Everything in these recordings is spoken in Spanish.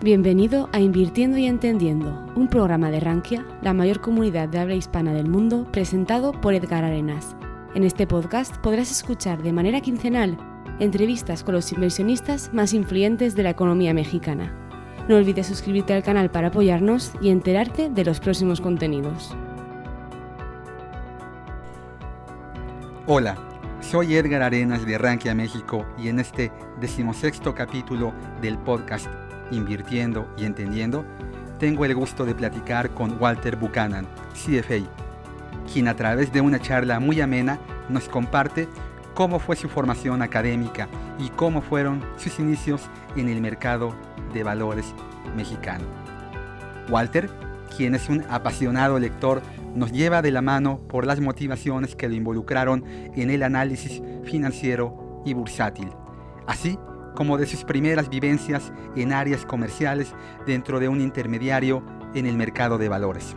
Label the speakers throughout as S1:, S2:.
S1: Bienvenido a Invirtiendo y Entendiendo, un programa de Rankia, la mayor comunidad de habla hispana del mundo, presentado por Edgar Arenas. En este podcast podrás escuchar de manera quincenal entrevistas con los inversionistas más influyentes de la economía mexicana. No olvides suscribirte al canal para apoyarnos y enterarte de los próximos contenidos.
S2: Hola, soy Edgar Arenas de Rankia México y en este decimosexto capítulo del podcast invirtiendo y entendiendo, tengo el gusto de platicar con Walter Buchanan, CFA, quien a través de una charla muy amena nos comparte cómo fue su formación académica y cómo fueron sus inicios en el mercado de valores mexicano. Walter, quien es un apasionado lector, nos lleva de la mano por las motivaciones que lo involucraron en el análisis financiero y bursátil, así como de sus primeras vivencias en áreas comerciales dentro de un intermediario en el mercado de valores.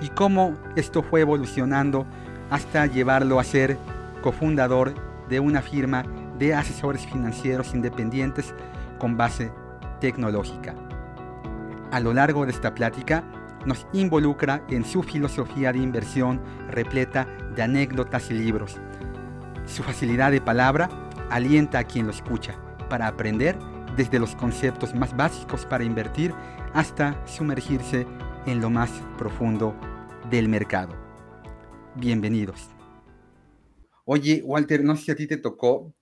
S2: Y cómo esto fue evolucionando hasta llevarlo a ser cofundador de una firma de asesores financieros independientes con base tecnológica. A lo largo de esta plática nos involucra en su filosofía de inversión repleta de anécdotas y libros. Su facilidad de palabra alienta a quien lo escucha para aprender desde los conceptos más básicos para invertir hasta sumergirse en lo más profundo del mercado. Bienvenidos. Oye, Walter, no sé si a ti te tocó,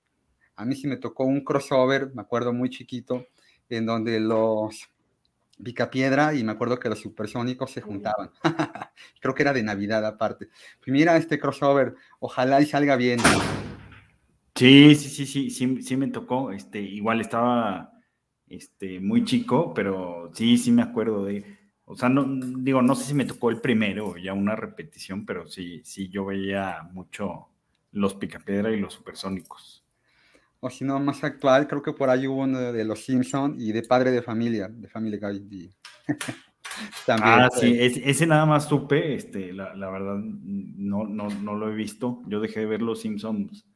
S2: a mí sí me tocó un crossover, me acuerdo muy chiquito, en donde los Picapiedra y me acuerdo que los supersónicos se juntaban. Creo que era de Navidad aparte. Mira este crossover, ojalá y salga bien.
S3: Sí, sí, sí, sí, sí, sí me tocó. Este, igual estaba este, muy chico, pero sí, sí me acuerdo de. O sea, no, digo, no sé si me tocó el primero, ya una repetición, pero sí, sí, yo veía mucho los Picapiedra y los Supersónicos.
S2: O si no, más actual, creo que por ahí hubo uno de los Simpson y de Padre de Familia, de Family Guy.
S3: También, ah, sí, ese, nada más supe, este, la, la verdad, no, no, no lo he visto. Yo dejé de ver los Simpsons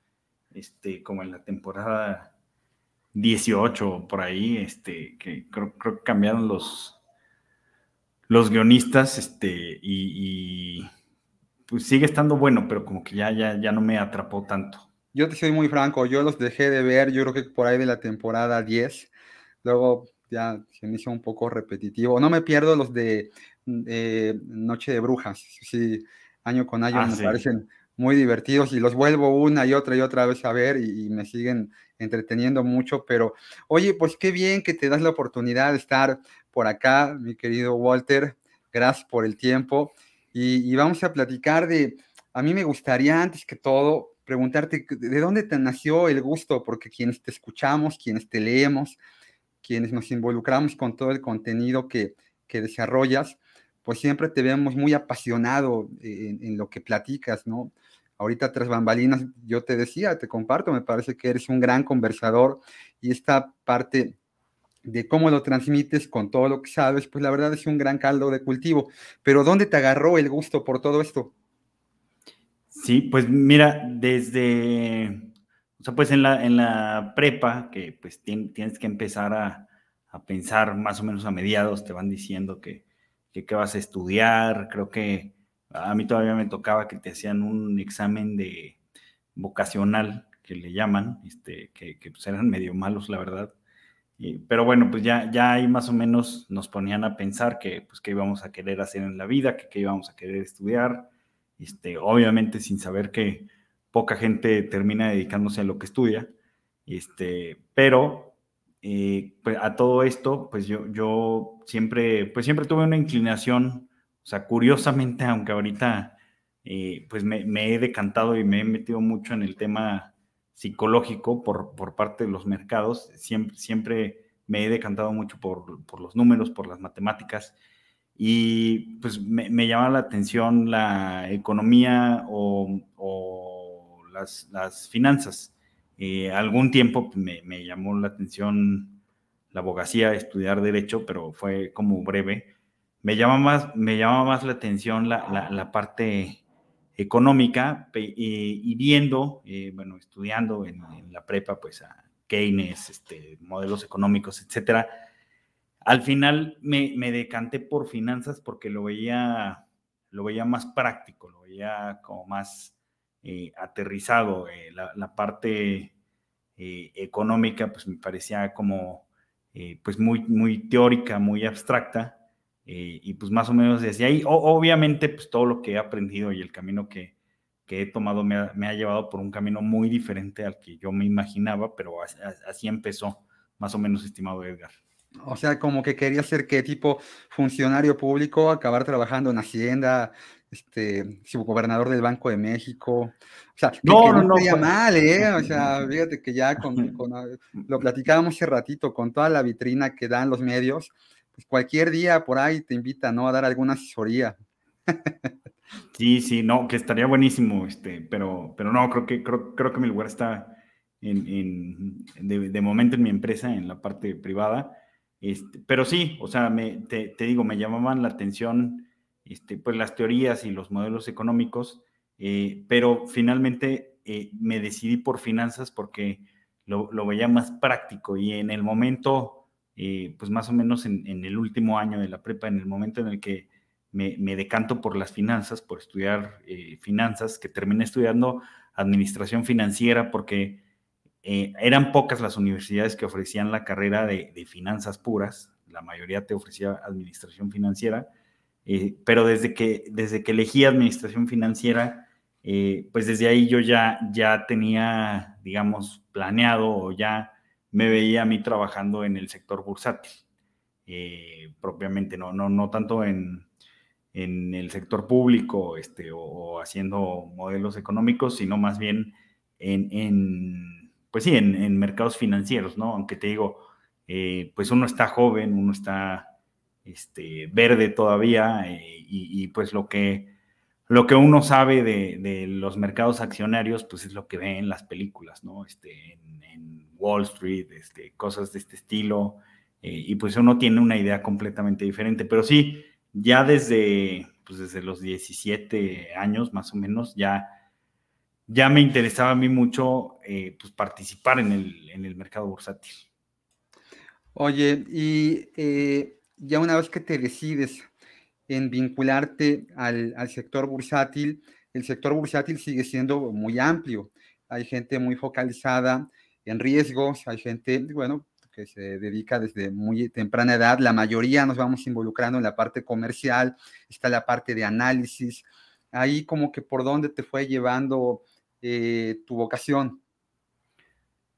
S3: este, como en la temporada 18 por ahí, este, que creo, que cambiaron los, los guionistas, este, y, pues sigue estando bueno, pero como que ya, ya, ya no me atrapó tanto.
S2: Yo te soy muy franco, yo los dejé de ver, yo creo que por ahí de la temporada 10, luego ya se me hizo un poco repetitivo. No me pierdo los de eh, Noche de Brujas, sí, año con año ah, me parecen muy divertidos y los vuelvo una y otra y otra vez a ver y, me siguen entreteniendo mucho, pero oye, pues qué bien que te das la oportunidad de estar por acá, mi querido Walter, gracias por el tiempo y, vamos a platicar de, a mí me gustaría antes que todo preguntarte de dónde te nació el gusto, porque quienes te escuchamos, quienes te leemos, quienes nos involucramos con todo el contenido que, que desarrollas, pues siempre te vemos muy apasionado en, en, lo que platicas, ¿no? Ahorita tras bambalinas, yo te decía, te comparto, me parece que eres un gran conversador y esta parte de cómo lo transmites con todo lo que sabes, pues la verdad es un gran caldo de cultivo. Pero ¿dónde te agarró el gusto por todo esto?
S3: Sí, pues mira, desde, o sea, pues en la, en la prepa, que pues tienes que empezar a, a, pensar más o menos a mediados, te van diciendo que, que, que vas a estudiar, creo que a mí todavía me tocaba que te hacían un examen de vocacional, que le llaman, este, que, pues eran medio malos, la verdad. pero bueno, pues ya, ya ahí más o menos nos ponían a pensar que, pues, qué íbamos a querer hacer en la vida, que qué íbamos a querer estudiar, este, obviamente sin saber que poca gente termina dedicándose a lo que estudia, este, pero eh, pues a todo esto, pues yo, yo siempre, pues siempre tuve una inclinación o sea, curiosamente, aunque ahorita eh, pues me, he decantado y me he metido mucho en el tema psicológico por, por parte de los mercados, siempre, siempre me he decantado mucho por, por los números, por las matemáticas, y pues me, me llama la atención la economía o, o las, las, finanzas. Eh, algún tiempo me, me, llamó la atención la abogacía, estudiar derecho, pero fue como breve me llama más, me llama más la atención la, parte económica y, viendo, eh, bueno, estudiando en, la prepa, pues a Keynes, este, modelos económicos, etcétera. al final me, me, decanté por finanzas porque lo veía, lo veía más práctico, lo veía como más eh, aterrizado. Eh, la, parte eh, económica pues me parecía como pues muy, muy teórica, muy abstracta. Y pues más o menos desde ahí, obviamente pues todo lo que he aprendido y el camino que, que he tomado me ha, me ha, llevado por un camino muy diferente al que yo me imaginaba, pero así empezó, más o menos, estimado Edgar.
S2: O sea, como que quería ser qué tipo funcionario público, acabar trabajando en Hacienda, este, subgobernador del Banco de México. O sea, que, no, no, no, mal, ¿eh? O sea, fíjate que ya con, ah, lo platicábamos hace ratito, con toda la vitrina que dan los medios, pues cualquier día por ahí te invita, ¿no? A dar alguna asesoría.
S3: Sí, sí, no, que estaría buenísimo, este, pero, pero no, creo que, creo, creo que mi lugar está en, de, de momento en mi empresa, en la parte privada este, pero sí, o sea, me, te, digo, me llamaban la atención este, pues las teorías y los modelos económicos, eh, pero finalmente eh, me decidí por finanzas porque lo, veía más práctico y en el momento, eh, pues más o menos en, el último año de la prepa, en el momento en el que me, decanto por las finanzas, por estudiar finanzas, que terminé estudiando administración financiera porque eh, eran pocas las universidades que ofrecían la carrera de, finanzas puras, la mayoría te ofrecía administración financiera, eh, pero desde que, desde que elegí administración financiera, eh, pues desde ahí yo ya, ya tenía, digamos, planeado o ya me veía a mí trabajando en el sector bursátil, propiamente, no, no, no tanto en, en el sector público este, o, haciendo modelos económicos, sino más bien en, en pues sí, en, mercados financieros, ¿no? Aunque te digo, eh, pues uno está joven, uno está este, verde todavía eh, y, pues lo que, lo que uno sabe de, los mercados accionarios, pues es lo que ve en las películas, ¿no? Este, en, Wall Street, este, cosas de este estilo, eh, y pues uno tiene una idea completamente diferente, pero sí, ya desde, pues desde los 17 años más o menos, ya ya me interesaba a mí mucho eh, pues participar en el, en el, mercado bursátil.
S2: Oye, y eh, ya una vez que te decides en vincularte al, al, sector bursátil, el sector bursátil sigue siendo muy amplio. Hay gente muy focalizada en riesgos, hay gente, bueno, que se dedica desde muy temprana edad. La mayoría nos vamos involucrando en la parte comercial, está la parte de análisis. Ahí como que por dónde te fue llevando eh, tu vocación?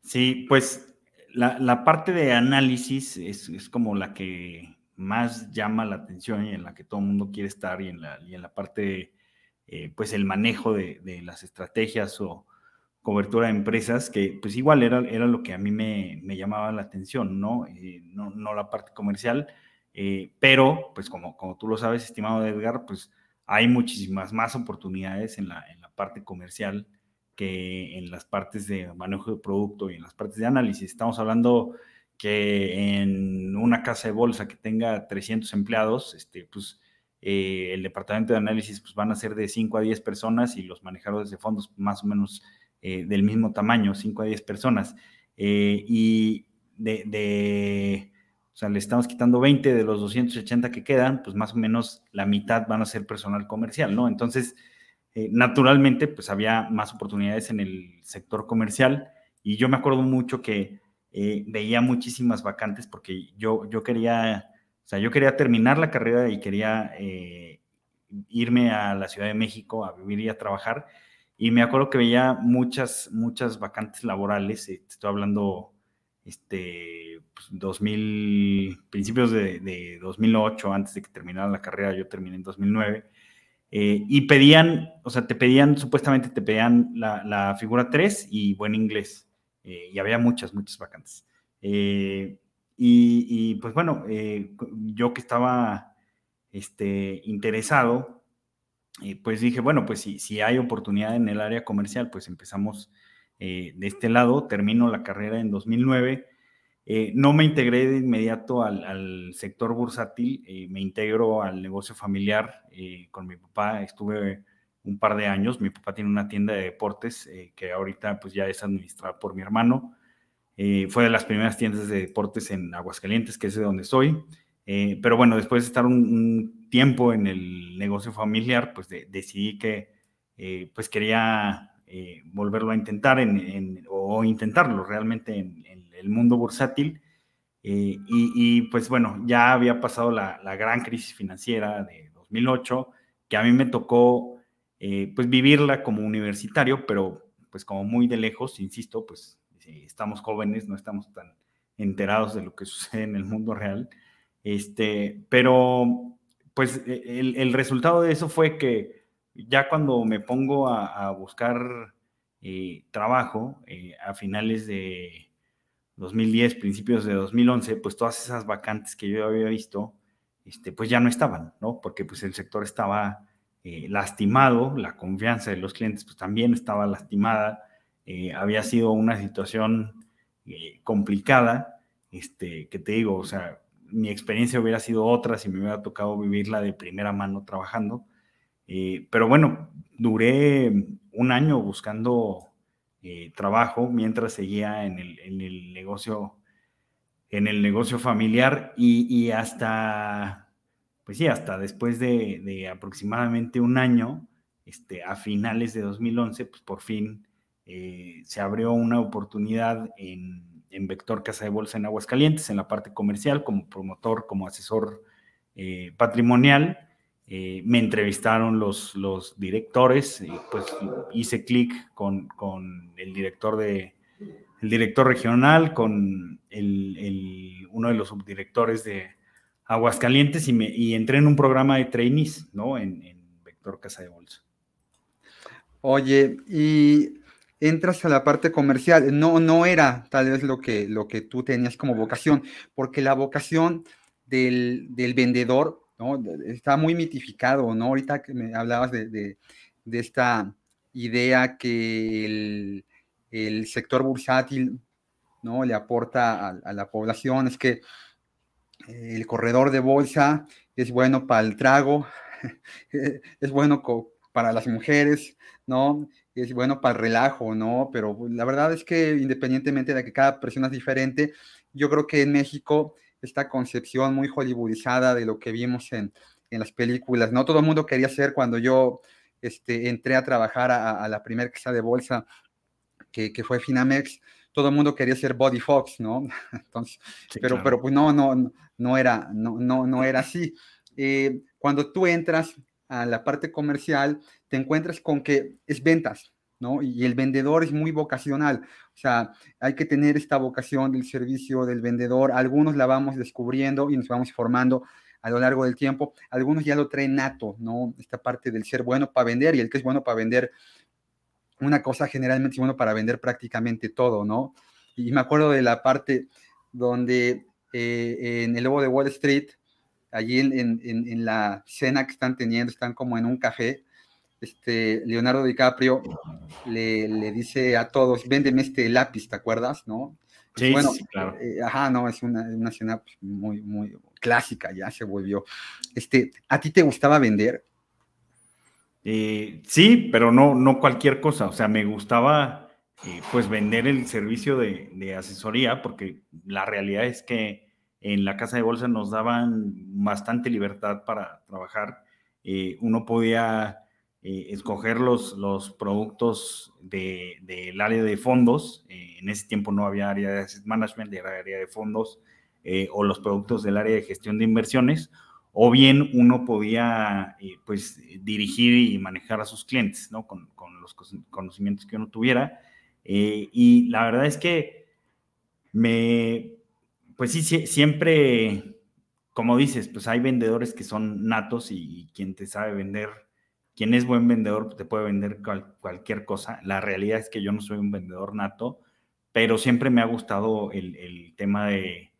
S3: Sí, pues la, parte de análisis es, como la que más llama la atención y en la que todo el mundo quiere estar y en la, y en la parte, eh, pues el manejo de, las estrategias o cobertura de empresas, que pues igual era, era lo que a mí me, llamaba la atención, ¿no? Eh, no, no, la parte comercial, pero pues como, como tú lo sabes, estimado Edgar, pues hay muchísimas más oportunidades en la, en la parte comercial que en las partes de manejo de producto y en las partes de análisis. Estamos hablando que en una casa de bolsa que tenga 300 empleados, este, pues eh, el departamento de análisis pues, van a ser de 5 a 10 personas y los manejadores de fondos más o menos eh, del mismo tamaño, 5 a 10 personas. Eh, y de, o sea, le estamos quitando 20 de los 280 que quedan, pues más o menos la mitad van a ser personal comercial, ¿no? Entonces, eh, naturalmente, pues había más oportunidades en el sector comercial y yo me acuerdo mucho que eh, veía muchísimas vacantes porque yo, yo quería, o sea, yo quería terminar la carrera y quería eh, irme a la Ciudad de México a vivir y a trabajar y me acuerdo que veía muchas, muchas vacantes laborales, estoy hablando, este, 2000, pues, principios de, de 2008, antes de que terminara la carrera, yo terminé en 2009 eh, y pedían, o sea, te pedían, supuestamente te pedían la, figura 3 y buen inglés. Eh, y había muchas, muchas vacantes. Eh, y, pues bueno, yo que estaba este, interesado, pues dije, bueno, pues si, si hay oportunidad en el área comercial, pues empezamos de este lado. Termino la carrera en 2009 eh, no me integré de inmediato al, sector bursátil, eh, me integro al negocio familiar eh, con mi papá. Estuve un par de años. Mi papá tiene una tienda de deportes que ahorita pues ya es administrada por mi hermano. Eh, fue de las primeras tiendas de deportes en Aguascalientes, que es de donde soy. Eh, pero bueno, después de estar un, tiempo en el negocio familiar, pues decidí que eh, pues quería volverlo a intentar en, o intentarlo realmente en, el mundo bursátil. Y, pues bueno, ya había pasado la, gran crisis financiera de 2008, que a mí me tocó pues vivirla como universitario, pero pues como muy de lejos, insisto, pues estamos jóvenes, no estamos tan enterados de lo que sucede en el mundo real. Este, pero pues e, el, resultado de eso fue que ya cuando me pongo a, buscar eh, trabajo eh, a finales de 2010, principios de 2011, pues todas esas vacantes que yo había visto, este, pues ya no estaban, ¿no? Porque pues el sector estaba eh, lastimado, la confianza de los clientes pues también estaba lastimada, eh, había sido una situación eh, complicada, este, que te digo, o sea, mi experiencia hubiera sido otra si me hubiera tocado vivirla de primera mano trabajando. Pero bueno, duré un año buscando trabajo mientras seguía en el, negocio en el negocio familiar y, hasta, pues sí, hasta después de, aproximadamente un año, este, a finales de 2011, pues por fin eh, se abrió una oportunidad en, Vector Casa de Bolsa en Aguascalientes, en la parte comercial, como promotor, como asesor eh, patrimonial. Eh, me entrevistaron los, los directores, pues hice clic con, el director de el director regional, con el, uno de los subdirectores de Aguascalientes y, me, y entré en un programa de trainees, ¿no? En, en Vector Casa de Bolsa.
S2: Oye, y entras a la parte comercial. No, no era tal vez lo que, lo que tú tenías como vocación, porque la vocación del, vendedor ¿no? está muy mitificado, ¿no? Ahorita que me hablabas de, esta idea que el, sector bursátil ¿no? le aporta a, la población, es que el corredor de bolsa es bueno para el trago, es bueno para las mujeres, ¿no? es bueno para el relajo, ¿no? Pero pues, la verdad es que independientemente de que cada persona es diferente, yo creo que en México esta concepción muy hollywoodizada de lo que vimos en, las películas, ¿no? Todo el mundo quería ser cuando yo este, entré a trabajar a, la primera casa de bolsa que, fue Finamex, todo el mundo quería ser Body Fox, ¿no? Entonces, pero, pero pues no, no, no era, no, no, no era así. Eh, cuando tú entras a la parte comercial, te encuentras con que es ventas, ¿no? Y el vendedor es muy vocacional, o sea, hay que tener esta vocación del servicio del vendedor, algunos la vamos descubriendo y nos vamos formando a lo largo del tiempo, algunos ya lo traen nato, ¿no? Esta parte del ser bueno para vender y el que es bueno para vender una cosa generalmente bueno para vender prácticamente todo, ¿no? Y me acuerdo de la parte donde eh, en el lobo de Wall Street, allí en, la cena que están teniendo, están como en un café, este, Leonardo DiCaprio le, dice a todos, véndeme este lápiz, ¿te acuerdas? ¿No?
S3: Sí, bueno, sí, claro.
S2: Eh, ajá, no, es una, una escena pues, muy, muy clásica, ya se volvió. Este, ¿A ti te gustaba vender?
S3: Eh, sí, pero no, no cualquier cosa. O sea, me gustaba eh, pues vender el servicio de, de, asesoría, porque la realidad es que en la casa de bolsa nos daban bastante libertad para trabajar. Eh, uno podía eh, escoger los, los productos del de, área de fondos. Eh, en ese tiempo no había área de asset management, era área de fondos, o los productos del área de gestión de inversiones, o bien uno podía pues dirigir y manejar a sus clientes, ¿no? Con, con los conocimientos que uno tuviera. y la verdad es que me, pues sí, siempre, como dices, pues hay vendedores que son natos y, quien te sabe vender, quien es buen vendedor pues, te puede vender cualquier cosa. La realidad es que yo no soy un vendedor nato, pero siempre me ha gustado el, tema de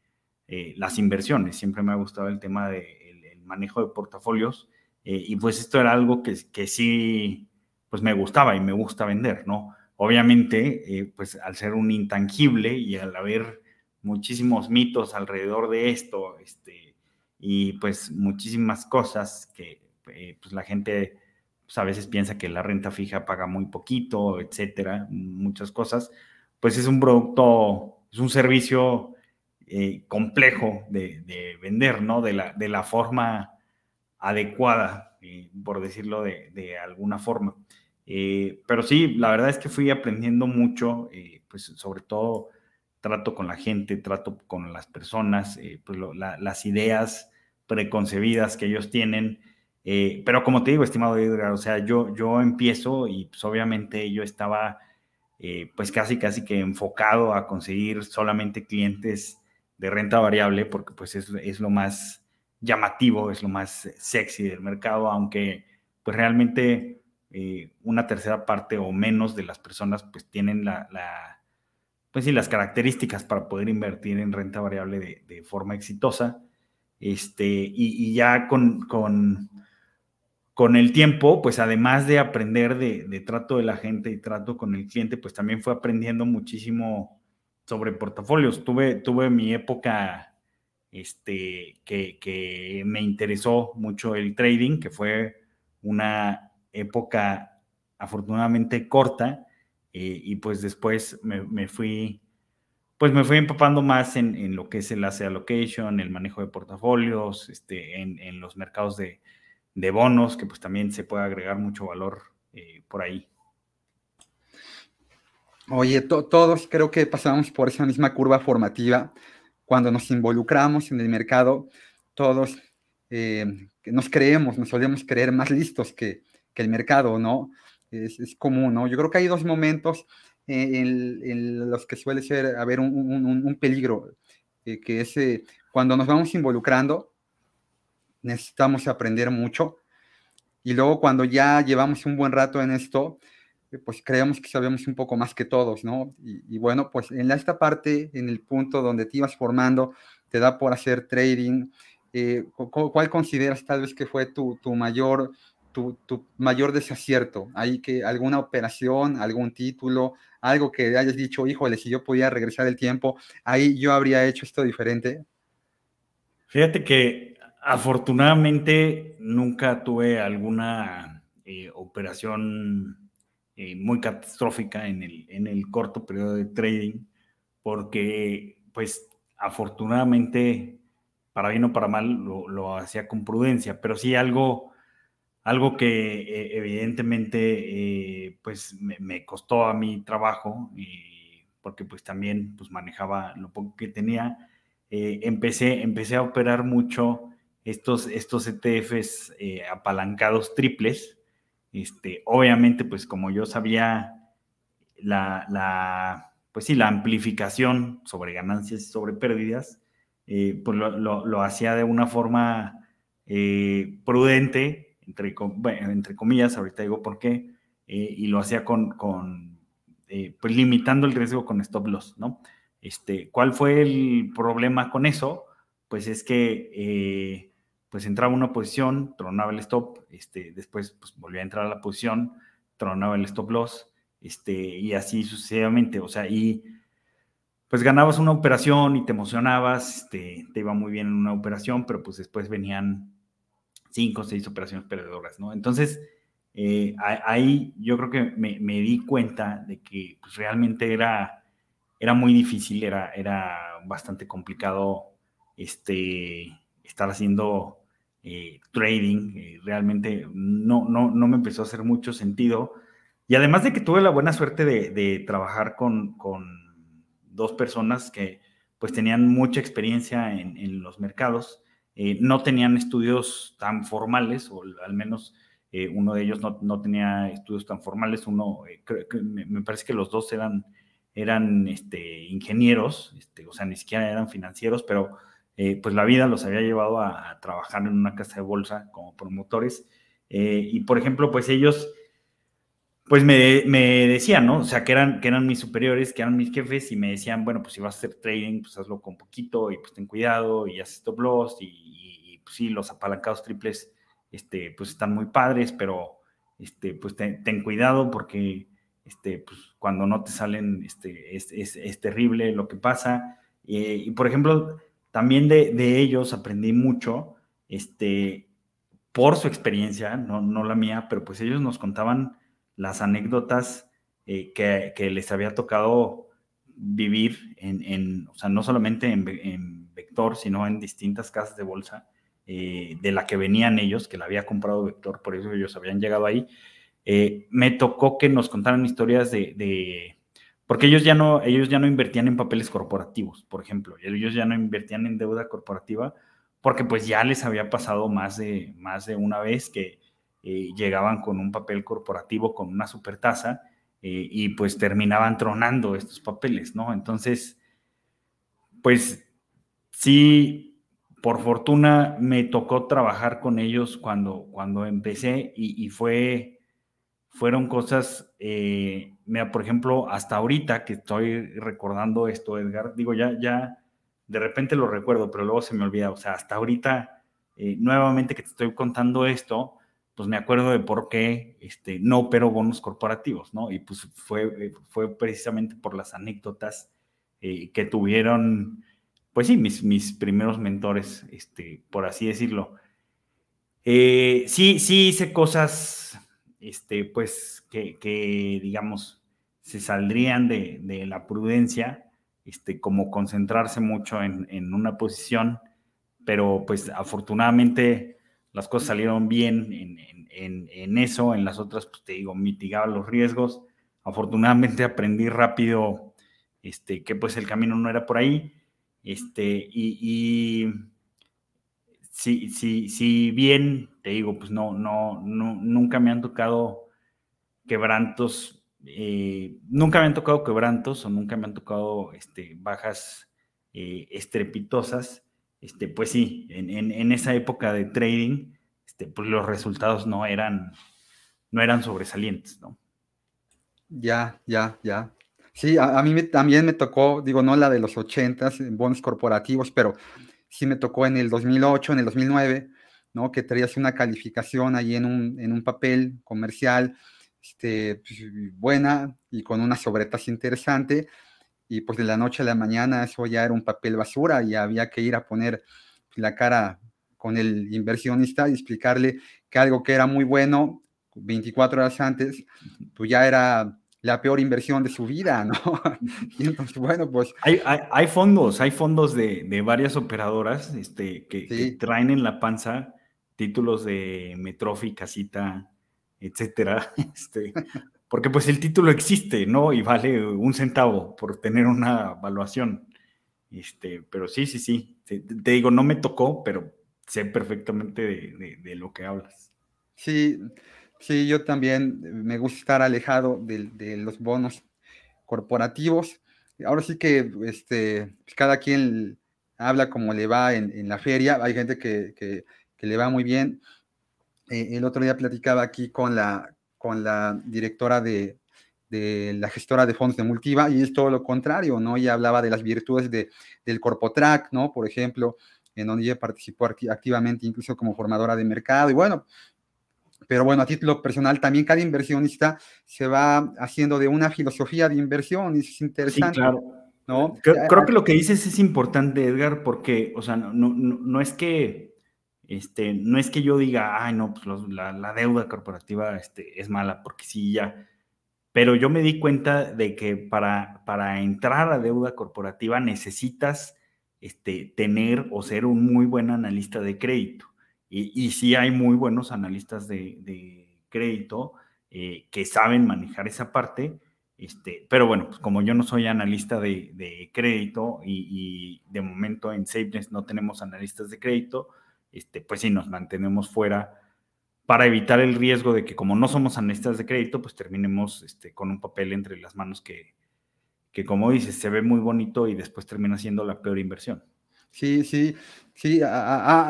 S3: eh, las inversiones, siempre me ha gustado el tema de, manejo de portafolios eh, y pues esto era algo que, que sí, pues me gustaba y me gusta vender, ¿no? Obviamente, eh, pues al ser un intangible y al haber muchísimos mitos alrededor de esto, este, y pues muchísimas cosas que eh, pues la gente pues, a veces piensa que la renta fija paga muy poquito, etcétera, muchas cosas, pues es un producto es un servicio eh, complejo de, vender, ¿no? De la, de la forma adecuada, eh, por decirlo de, alguna forma. Eh, pero sí, la verdad es que fui aprendiendo mucho, pues sobre todo trato con la gente, trato con las personas, pues las ideas preconcebidas que ellos tienen. pero como te digo, estimado Edgar, o sea, yo, yo empiezo y pues obviamente yo estaba pues casi, casi que enfocado a conseguir solamente clientes de renta variable, porque pues es, lo más llamativo, es lo más sexy del mercado, aunque pues realmente eh, una tercera parte o menos de las personas pues tienen la, pues sí, las características para poder invertir en renta variable de, forma exitosa. Este, y, ya con, con, con, el tiempo, pues además de aprender de, de, trato de la gente y trato con el cliente, pues también fue aprendiendo muchísimo sobre portafolios. Tuve, tuve mi época este, que, me interesó mucho el trading, que fue una época afortunadamente corta, eh, y pues después me, fui, pues me fui empapando más en, lo que es el asset allocation, el manejo de portafolios, este, en, los mercados de, bonos, que pues también se puede agregar mucho valor eh, por ahí.
S2: Oye, todos creo que pasamos por esa misma curva formativa. Cuando nos involucramos en el mercado, todos eh, nos creemos, nos solemos creer más listos que, el mercado, ¿no? Es, común, ¿no? Yo creo que hay dos momentos en, los que suele ser haber un, peligro, eh, que es eh, cuando nos vamos involucrando, necesitamos aprender mucho, y luego cuando ya llevamos un buen rato en esto, pues creemos que sabemos un poco más que todos, ¿no? Y, bueno, pues en esta parte, en el punto donde te ibas formando, te da por hacer trading, eh, ¿cuál consideras tal vez que fue tu, mayor, tu, mayor desacierto? ¿Hay que alguna operación, algún título, algo que hayas dicho, híjole, si yo podía regresar el tiempo, ahí yo habría hecho esto diferente?
S3: Fíjate que afortunadamente nunca tuve alguna eh, operación eh, muy catastrófica en el, en el corto periodo de trading, porque pues afortunadamente, para bien o para mal, lo, lo hacía con prudencia, pero sí algo, algo que eh, evidentemente eh, pues me, costó a mi trabajo, porque pues también pues manejaba lo poco que tenía, empecé, empecé a operar mucho estos, estos ETFs apalancados triples, este, obviamente, pues como yo sabía la, pues sí, la amplificación sobre ganancias y sobre pérdidas, eh, pues lo, hacía de una forma eh, prudente, entre, entre comillas, ahorita digo por qué, eh, y lo hacía con, con pues limitando el riesgo con stop loss, ¿no? Este, ¿Cuál fue el problema con eso? Pues es que pues entraba una posición, tronaba el stop, este, después pues, volvía a entrar a la posición, tronaba el stop loss, este, y así sucesivamente, o sea, y pues ganabas una operación y te emocionabas, este, te iba muy bien en una operación, pero pues después venían cinco o seis operaciones perdedoras, ¿no? Entonces, eh, ahí yo creo que me, di cuenta de que pues, realmente era, era muy difícil, era, era bastante complicado este, estar haciendo eh, trading, eh, realmente no, no, no me empezó a hacer mucho sentido. Y además de que tuve la buena suerte de, trabajar con, dos personas que pues tenían mucha experiencia en, los mercados, eh, no tenían estudios tan formales, o al menos uno de ellos no, tenía estudios tan formales, uno, me, parece que los dos eran, eran este, ingenieros, este, o sea, ni siquiera eran financieros, pero eh, pues la vida los había llevado a, trabajar en una casa de bolsa como promotores. Eh, y por ejemplo, pues ellos, pues me, decían, ¿no? O sea, que eran, que eran mis superiores, que eran mis jefes y me decían, bueno, pues si vas a hacer trading, pues hazlo con poquito y pues ten cuidado y haz stop loss y, pues sí, los apalancados triples, este, pues están muy padres, pero este, pues ten, cuidado porque este, pues cuando no te salen, este, es, es, es terrible lo que pasa. Eh, y por ejemplo, también de, ellos aprendí mucho, este, por su experiencia, no, no la mía, pero pues ellos nos contaban las anécdotas eh, que, les había tocado vivir en, o sea, no solamente en, Vector, sino en distintas casas de bolsa eh, de la que venían ellos, que la había comprado Vector, por eso ellos habían llegado ahí. Eh, me tocó que nos contaran historias de, porque ellos ya no, ellos ya no invertían en papeles corporativos, por ejemplo, ellos ya no invertían en deuda corporativa, porque pues ya les había pasado más de, más de una vez que eh, llegaban con un papel corporativo con una supertasa eh, y pues terminaban tronando estos papeles, ¿no? Entonces, pues sí, por fortuna me tocó trabajar con ellos cuando, cuando empecé y, fue, fueron cosas, eh, mira, por ejemplo, hasta ahorita que estoy recordando esto, Edgar, digo, ya, ya, de repente lo recuerdo, pero luego se me olvida, o sea, hasta ahorita, eh, nuevamente que te estoy contando esto, pues me acuerdo de por qué este, no operó bonos corporativos, ¿no? Y pues fue, fue precisamente por las anécdotas eh, que tuvieron, pues sí, mis, mis primeros mentores, este, por así decirlo. Eh, sí, sí hice cosas, este, pues, que, que digamos, se saldrían de, de, la prudencia, este, como concentrarse mucho en, en una posición, pero pues afortunadamente las cosas salieron bien en, eso, en las otras, pues te digo, mitigaba los riesgos. Afortunadamente aprendí rápido este, que pues el camino no era por ahí. Este, y, si, si, si, bien, te digo, pues no, no, no, nunca me han tocado quebrantos, eh, nunca me han tocado quebrantos o nunca me han tocado este, bajas eh, estrepitosas este, pues sí, en, esa época de trading, este, pues los resultados no eran, no eran sobresalientes, ¿no?
S2: Ya, ya, ya. Sí, a, mí también me tocó, digo, no la de los 80 en bonos corporativos, pero sí me tocó en el 2008, en el 2009, ¿no? Que traías una calificación ahí en un, en un papel comercial, este, pues, buena y con una sobretasa interesante, y pues de la noche a la mañana eso ya era un papel basura y había que ir a poner la cara con el inversionista y explicarle que algo que era muy bueno 24 horas antes, pues ya era la peor inversión de su vida, ¿no? Y entonces, bueno, pues...
S3: Hay, hay, fondos, hay fondos de, de, varias operadoras este, que, que, traen en la panza títulos de Metrofi, Casita, etcétera, este, porque pues el título existe, ¿no? Y vale un centavo por tener una evaluación. Este, pero sí, sí, sí. Te, digo, no me tocó, pero sé perfectamente de, lo que hablas.
S2: Sí, sí, yo también me gusta estar alejado de, los bonos corporativos. Ahora sí que este, pues, cada quien habla como le va en, la feria. Hay gente que, le va muy bien. Eh, el otro día platicaba aquí con la, con la directora de, la gestora de fondos de Multiva, y es todo lo contrario, ¿no? Ella hablaba de las virtudes de, del Corpotrack, ¿no? Por ejemplo, en donde ella participó activamente incluso como formadora de mercado, y bueno, pero bueno, a título personal, también cada inversionista se va haciendo de una filosofía de inversión, y es interesante. Sí, claro. ¿no?
S3: Creo, que lo que dices es importante, Edgar, porque, o sea, no, no, no es que este, no es que yo diga, ay, no, pues la, deuda corporativa este, es mala, porque sí, ya. Pero yo me di cuenta de que para, entrar a deuda corporativa necesitas este, tener o ser un muy buen analista de crédito. Y, y sí hay muy buenos analistas de, crédito eh, que saben manejar esa parte. Este, pero bueno, pues como yo no soy analista de, crédito y, de momento en SafeNest no tenemos analistas de crédito, este, pues sí, nos mantenemos fuera para evitar el riesgo de que como no somos analistas de crédito, pues terminemos este, con un papel entre las manos que, que, como dices, se ve muy bonito y después termina siendo la peor inversión.
S2: Sí, sí, sí,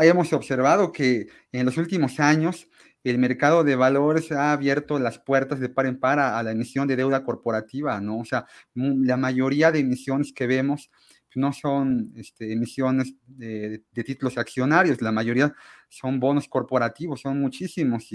S2: hemos observado que en los últimos años el mercado de valores ha abierto las puertas de par en par a, a la emisión de deuda corporativa, ¿no? O sea, la mayoría de emisiones que vemos no son este, emisiones de, títulos accionarios, la mayoría son bonos corporativos, son muchísimos.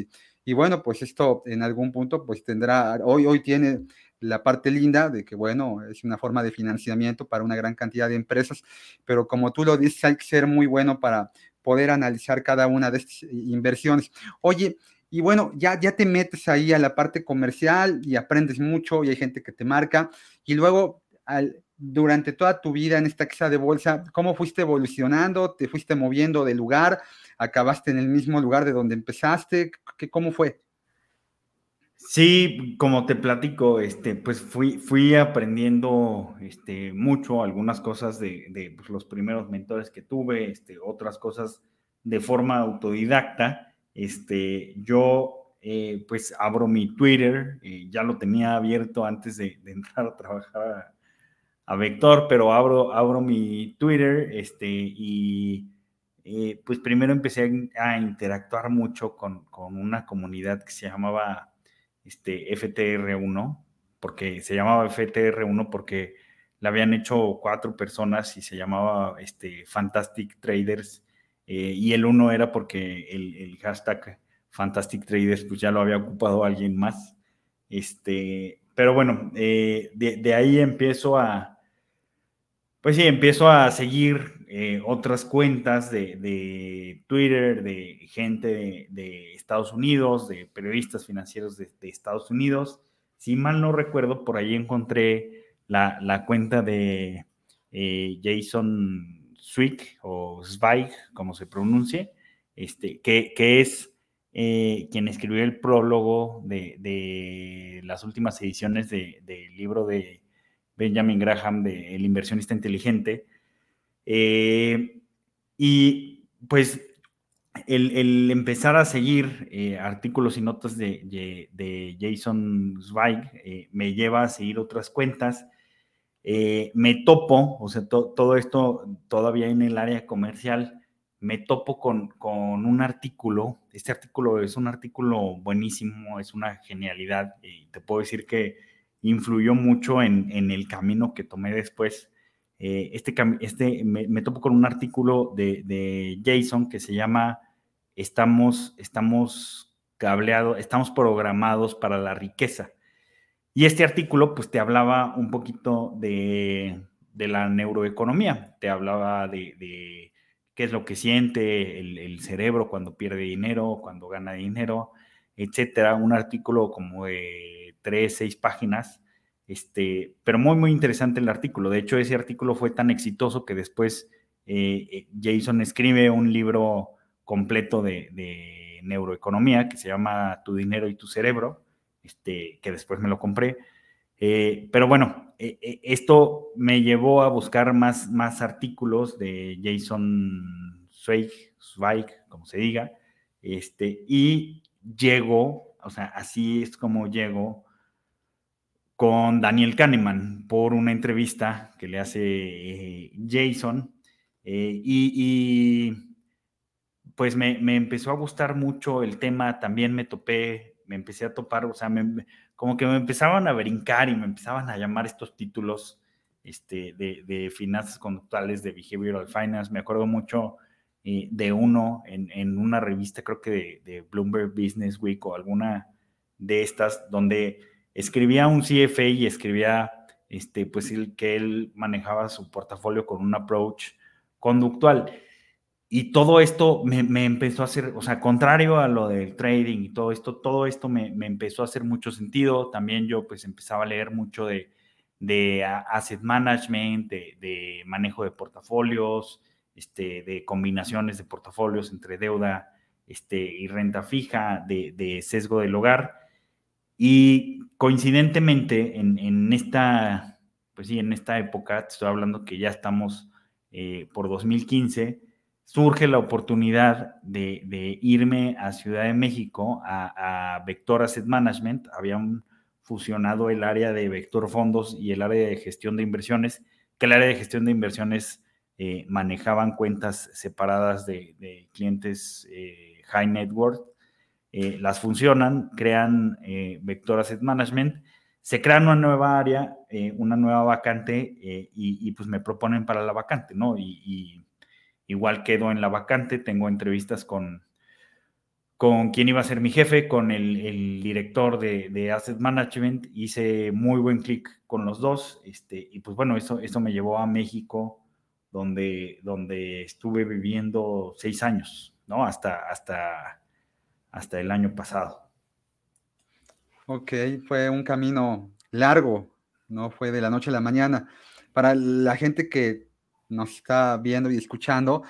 S2: Y, bueno, pues esto en algún punto pues tendrá, hoy, hoy tiene la parte linda de que, bueno, es una forma de financiamiento para una gran cantidad de empresas, pero como tú lo dices, hay que ser muy bueno para poder analizar cada una de estas inversiones. Oye, y bueno, ya, ya te metes ahí a la parte comercial y aprendes mucho y hay gente que te marca y luego al, durante toda tu vida en esta casa de bolsa, ¿cómo fuiste evolucionando? ¿Te fuiste moviendo de lugar? ¿Acabaste en el mismo lugar de donde empezaste? ¿Qué, ¿Cómo fue?
S3: Sí, como te platico, este, pues fui, fui aprendiendo este, mucho, algunas cosas de, de pues, los primeros mentores que tuve, este, otras cosas de forma autodidacta. Este, yo eh, pues abro mi Twitter, eh, ya lo tenía abierto antes de, de entrar a trabajar a Vector, pero abro, abro mi Twitter este, y eh, pues primero empecé a, interactuar mucho con, con, una comunidad que se llamaba este, FTR1, porque se llamaba FTR1 porque la habían hecho cuatro personas y se llamaba este, Fantastic Traders eh, y el uno era porque el, el, hashtag Fantastic Traders pues ya lo había ocupado alguien más. Este, pero bueno, eh, de, de ahí empiezo a, pues sí, empiezo a seguir eh, otras cuentas de, Twitter, de gente de, Estados Unidos, de periodistas financieros de, Estados Unidos. Si mal no recuerdo, por ahí encontré la, cuenta de eh, Jason Zwick o Zweig, como se pronuncie, este, que, es eh, quien escribió el prólogo de, las últimas ediciones del libro de Benjamin Graham de El inversionista inteligente. Eh, y pues el, empezar a seguir eh, artículos y notas de, Jason Zweig eh, me lleva a seguir otras cuentas. me topo, o sea, todo esto todavía en el área comercial, me topo con, con, un artículo. Este artículo es un artículo buenísimo, es una genialidad y te puedo decir que influyó mucho en, el camino que tomé después. Eh, este, este me, topo con un artículo de, Jason que se llama Estamos, estamos cableados, estamos programados para la riqueza. Y este artículo, pues te hablaba un poquito de, la neuroeconomía, te hablaba de, qué es lo que siente el, el, cerebro cuando pierde dinero, cuando gana dinero, etcétera. Un artículo como de tres, seis páginas, este, pero muy, muy interesante el artículo. De hecho, ese artículo fue tan exitoso que después eh, eh, Jason escribe un libro completo de, neuroeconomía que se llama Tu dinero y tu cerebro, este, que después me lo compré. Eh, pero bueno, esto me llevó a buscar más, más artículos de Jason Zweig, como se diga, este, y llego, o sea, así es como llego con Daniel Kahneman por una entrevista que le hace eh, Jason. Eh, y, pues me, empezó a gustar mucho el tema, también me topé, me empecé a topar, o sea, como que me empezaban a brincar y me empezaban a llamar estos títulos este, de, finanzas conductuales, de behavioral finance. Me acuerdo mucho eh, de uno en, una revista, creo que de Bloomberg Business Week o alguna de estas, donde escribía un CFA y escribía este, pues el, que él manejaba su portafolio con un approach conductual. Y todo esto me, empezó a hacer, o sea, contrario a lo del trading y todo esto, todo esto me, empezó a hacer mucho sentido. También yo pues empezaba a leer mucho de, de asset management, de, manejo de portafolios, este, de combinaciones de portafolios entre deuda este, y renta fija, de, de sesgo del hogar. Y coincidentemente, en, esta, pues sí, en esta época, te estoy hablando que ya estamos eh, por 2015, surge la oportunidad de, irme a Ciudad de México, a, Vector Asset Management. Habían fusionado el área de Vector Fondos y el área de gestión de inversiones, que el área de gestión de inversiones eh, manejaban cuentas separadas de, clientes eh, high net worth eh, las funcionan, crean eh, Vector Asset Management, se crea una nueva área, eh, una nueva vacante y, pues me proponen para la vacante, ¿no? Y, igual quedo en la vacante, tengo entrevistas con, con quien iba a ser mi jefe, con el, director de, Asset Management, hice muy buen clic con los dos, este, y pues bueno, eso, eso me llevó a México, donde, donde estuve viviendo seis años, ¿no? Hasta, hasta hasta el año pasado.
S2: Ok, fue un camino largo, no fue de la noche a la mañana. para la gente que nos está viendo y escuchando,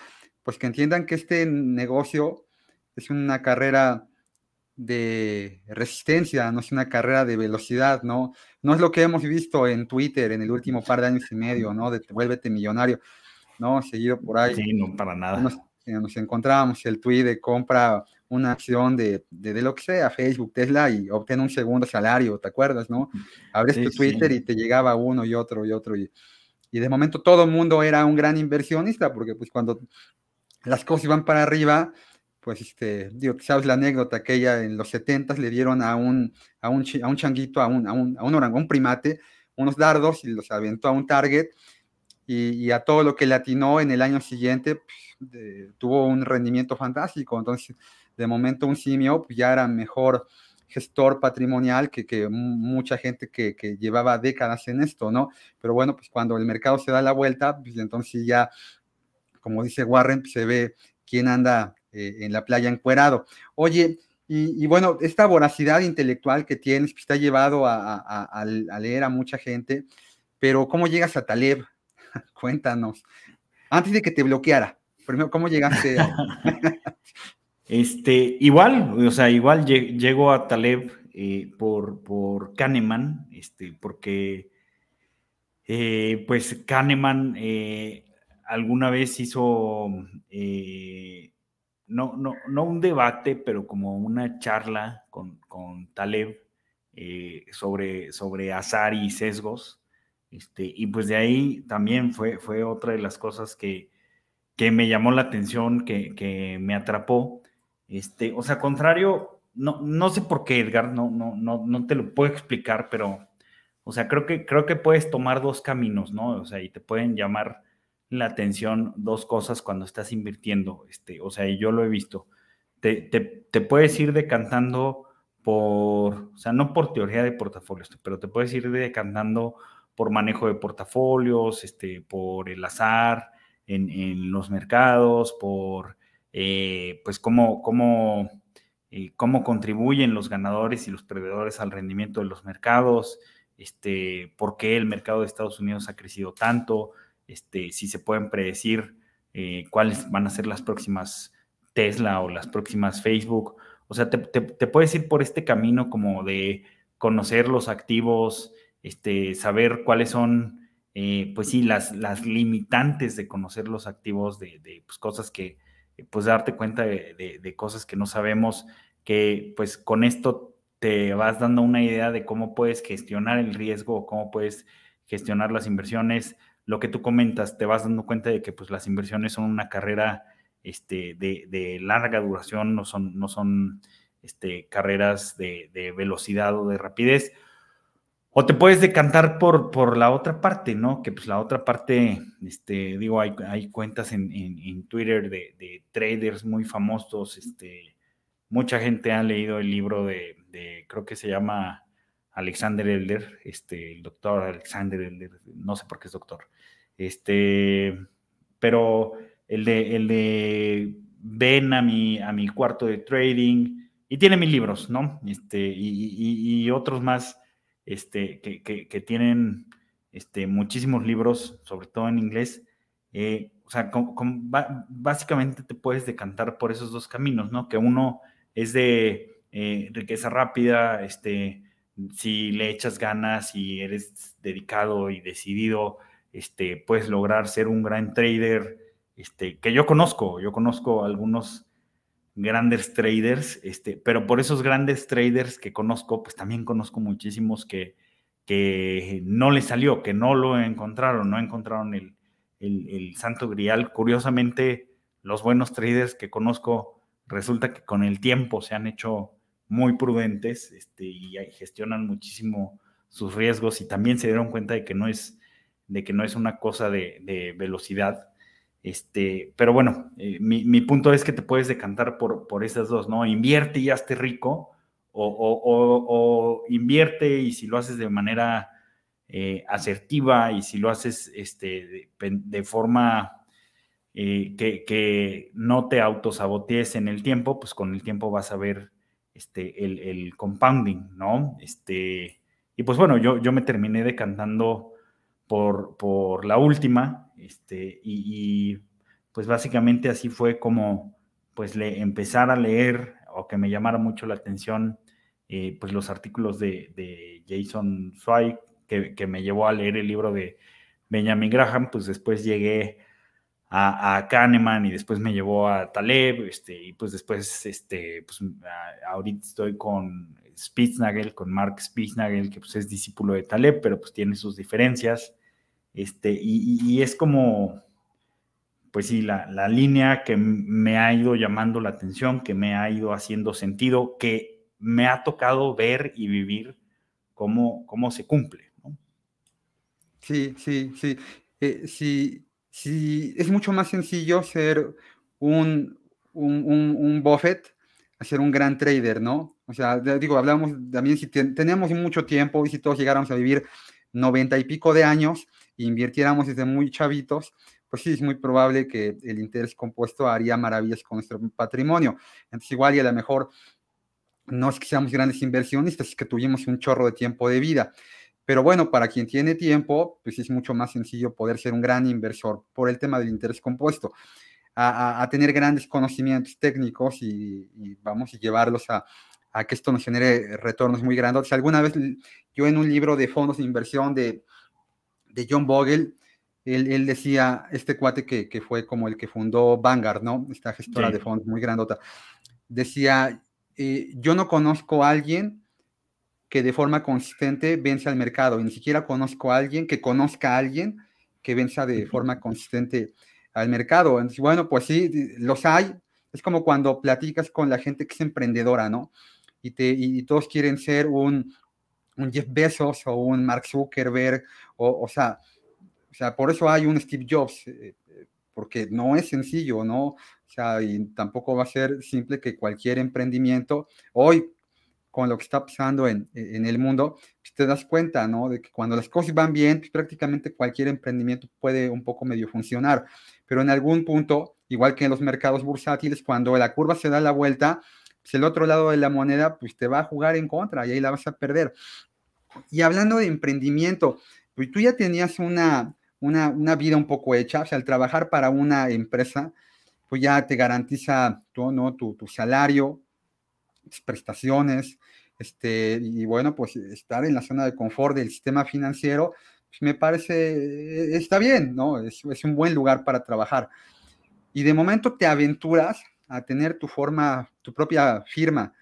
S2: pues que entiendan que este negocio es una carrera de resistencia, no es una carrera de velocidad, ¿no? No es lo que hemos visto en Twitter en el último par de años y medio, ¿no? De vuélvete millonario, ¿no? Seguido por ahí.
S3: Sí, no, para nada.
S2: Nos, nos encontrábamos el tweet de compra una acción de, de, lo que sea, Facebook, Tesla, y obtén un segundo salario, ¿te acuerdas, no? Abres tu Twitter y te llegaba uno y otro y otro, y, y de momento todo el mundo era un gran inversionista, porque pues cuando las cosas iban para arriba, pues este, digo, sabes la anécdota aquella en los 70 le dieron a un, a un, a un changuito, a un, a un, a un, un primate, unos dardos y los aventó a un target y, y a todo lo que le atinó en el año siguiente pues, de, tuvo un rendimiento fantástico. Entonces, de momento un simio pues, ya era mejor gestor patrimonial que, que mucha gente que, que, llevaba décadas en esto, ¿no? Pero bueno, pues cuando el mercado se da la vuelta, pues entonces ya, como dice Warren, pues, se ve quién anda eh, en la playa encuerado. Oye, y, bueno, esta voracidad intelectual que tienes, pues te ha llevado a, a, a, a leer a mucha gente, pero ¿cómo llegas a Taleb? Cuéntanos. Antes de que te bloqueara, primero, ¿cómo llegaste?
S3: este, igual, o sea, igual llego a Taleb eh, por, por Kahneman, este, porque eh, pues Kahneman eh, alguna vez hizo no, no, no un debate, pero como una charla con, con Taleb sobre, sobre azar y sesgos. Este, y pues de ahí también fue, fue otra de las cosas que, que me llamó la atención, que, que, me atrapó. Este, o sea, contrario, no, no sé por qué, Edgar, no, no, no, no te lo puedo explicar, pero, o sea, creo que, creo que puedes tomar dos caminos, ¿no? O sea, y te pueden llamar la atención dos cosas cuando estás invirtiendo, este, o sea, y yo lo he visto. Te, te, te, puedes ir decantando por, o sea, no por teoría de portafolios, pero te puedes ir decantando por manejo de portafolios, este, por el azar en, en los mercados, por, eh, pues, cómo, cómo, eh, cómo contribuyen los ganadores y los perdedores al rendimiento de los mercados, este, por qué el mercado de Estados Unidos ha crecido tanto, este, si se pueden predecir eh, cuáles van a ser las próximas Tesla o las próximas Facebook. O sea, te, te, puedes ir por este camino como de conocer los activos, este, saber cuáles son, pues sí, las, las limitantes de conocer los activos, de, de pues, cosas que, pues darte cuenta de, cosas que no sabemos, que pues con esto te vas dando una idea de cómo puedes gestionar el riesgo, cómo puedes gestionar las inversiones, lo que tú comentas, te vas dando cuenta de que pues, las inversiones son una carrera este, de, de larga duración, no son, no son este, carreras de, velocidad o de rapidez. O te puedes decantar por, por la otra parte, ¿no? Que pues la otra parte, este, digo, hay, hay cuentas en, en, Twitter de, de, traders muy famosos, este, mucha gente ha leído el libro de, creo que se llama Alexander Elder, este, el doctor Alexander Elder, no sé por qué es doctor, este, pero el de, el de ven a mi, a mi cuarto de trading y tiene mis libros, ¿no? Este, y, y, y otros más este, que, tienen este, muchísimos libros, sobre todo en inglés. Eh, o sea, básicamente te puedes decantar por esos dos caminos, ¿no? Que uno es de eh, riqueza rápida, este, si le echas ganas y eres dedicado y decidido este, puedes lograr ser un gran trader, este, que yo conozco, yo conozco algunos grandes traders, este, pero por esos grandes traders que conozco, pues también conozco muchísimos que, que no les salió, que no lo encontraron, no encontraron el, el, el santo grial. Curiosamente, los buenos traders que conozco, resulta que con el tiempo se han hecho muy prudentes este, y gestionan muchísimo sus riesgos y también se dieron cuenta de que no es de que no es una cosa de, de velocidad. Este, pero bueno, eh, mi, mi, punto es que te puedes decantar por, por esas dos, ¿no? Invierte y hazte rico, o, o, invierte y si lo haces de manera eh, asertiva y si lo haces este, de, de forma eh, que, que, no te autosabotees en el tiempo, pues con el tiempo vas a ver este, el, el compounding, ¿no? Este, y pues bueno, yo, yo me terminé decantando por, por la última, este, y, pues básicamente así fue como pues le, empezar a leer o que me llamara mucho la atención eh, pues los artículos de, Jason Zweig, que, me llevó a leer el libro de Benjamin Graham, pues después llegué a, Kahneman y después me llevó a Taleb, este, y pues después, este, pues ahorita estoy con Spitznagel, con Mark Spitznagel, que pues es discípulo de Taleb, pero pues tiene sus diferencias, este, y, es como, pues sí, la, la, línea que me ha ido llamando la atención, que me ha ido haciendo sentido, que me ha tocado ver y vivir cómo, cómo se cumple. ¿no?
S2: Sí, sí, sí. Eh, sí si es mucho más sencillo ser un, un, Buffett a ser un gran trader, ¿no? O sea, digo, hablamos también si tenemos mucho tiempo y si todos llegáramos a vivir noventa y pico de años invirtiéramos desde muy chavitos, pues sí, es muy probable que el interés compuesto haría maravillas con nuestro patrimonio. Entonces, igual y a lo mejor no es que seamos grandes inversionistas, es que tuvimos un chorro de tiempo de vida. Pero bueno, para quien tiene tiempo, pues es mucho más sencillo poder ser un gran inversor por el tema del interés compuesto, a, tener grandes conocimientos técnicos y, vamos a llevarlos a, que esto nos genere retornos muy grandes. Alguna vez yo en un libro de fondos de inversión de, de John Bogle, él, decía, este cuate que, que, fue como el que fundó Vanguard, ¿no? Esta gestora de fondos muy grandota, decía, eh, yo no conozco a alguien que de forma consistente vence al mercado. Y ni siquiera conozco a alguien que conozca a alguien que venza de forma consistente al mercado. Entonces, bueno, pues sí, los hay. Es como cuando platicas con la gente que es emprendedora, ¿no? Y, te, y todos quieren ser un, un Jeff Bezos o un Mark Zuckerberg, o, o, sea, o sea, por eso hay un Steve Jobs, eh, eh, porque no es sencillo, ¿no? O sea, y tampoco va a ser simple que cualquier emprendimiento, hoy con lo que está pasando en, en el mundo, pues te das cuenta, ¿no? De que cuando las cosas van bien, pues prácticamente cualquier emprendimiento puede un poco medio funcionar, pero en algún punto, igual que en los mercados bursátiles, cuando la curva se da la vuelta, pues el otro lado de la moneda, pues te va a jugar en contra y ahí la vas a perder. Y hablando de emprendimiento, pues tú ya tenías una, una, una vida un poco hecha, o sea, al trabajar para una empresa, pues ya te garantiza tú, ¿no? tu, tu salario, prestaciones, este, y bueno, pues estar en la zona de confort del sistema financiero, pues me parece, está bien, ¿no? Es, es, un buen lugar para trabajar. Y de momento te aventuras a tener tu forma, tu propia firma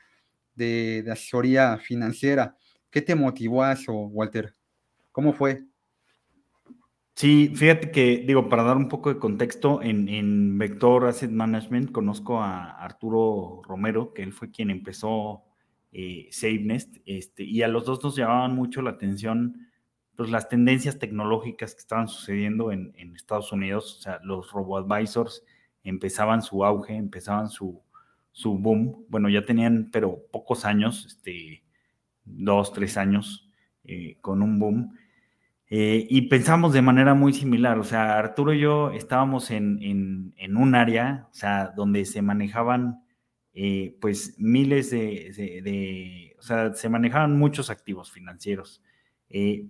S2: de asesoría financiera. ¿Qué te motivó a eso, Walter? ¿Cómo fue?
S3: Sí, fíjate que, digo, para dar un poco de contexto, en, en, Vector Asset Management conozco a Arturo Romero, que él fue quien empezó eh, SaveNest, este, y a los dos nos llamaban mucho la atención pues, las tendencias tecnológicas que estaban sucediendo en, en Estados Unidos, o sea, los robo-advisors empezaban su auge, empezaban su, su boom, bueno, ya tenían, pero pocos años, este, dos, tres años eh, con un boom. Eh, y pensamos de manera muy similar, o sea, Arturo y yo estábamos en, un área, o sea, donde se manejaban, eh, pues, miles de, o sea, se manejaban muchos activos financieros,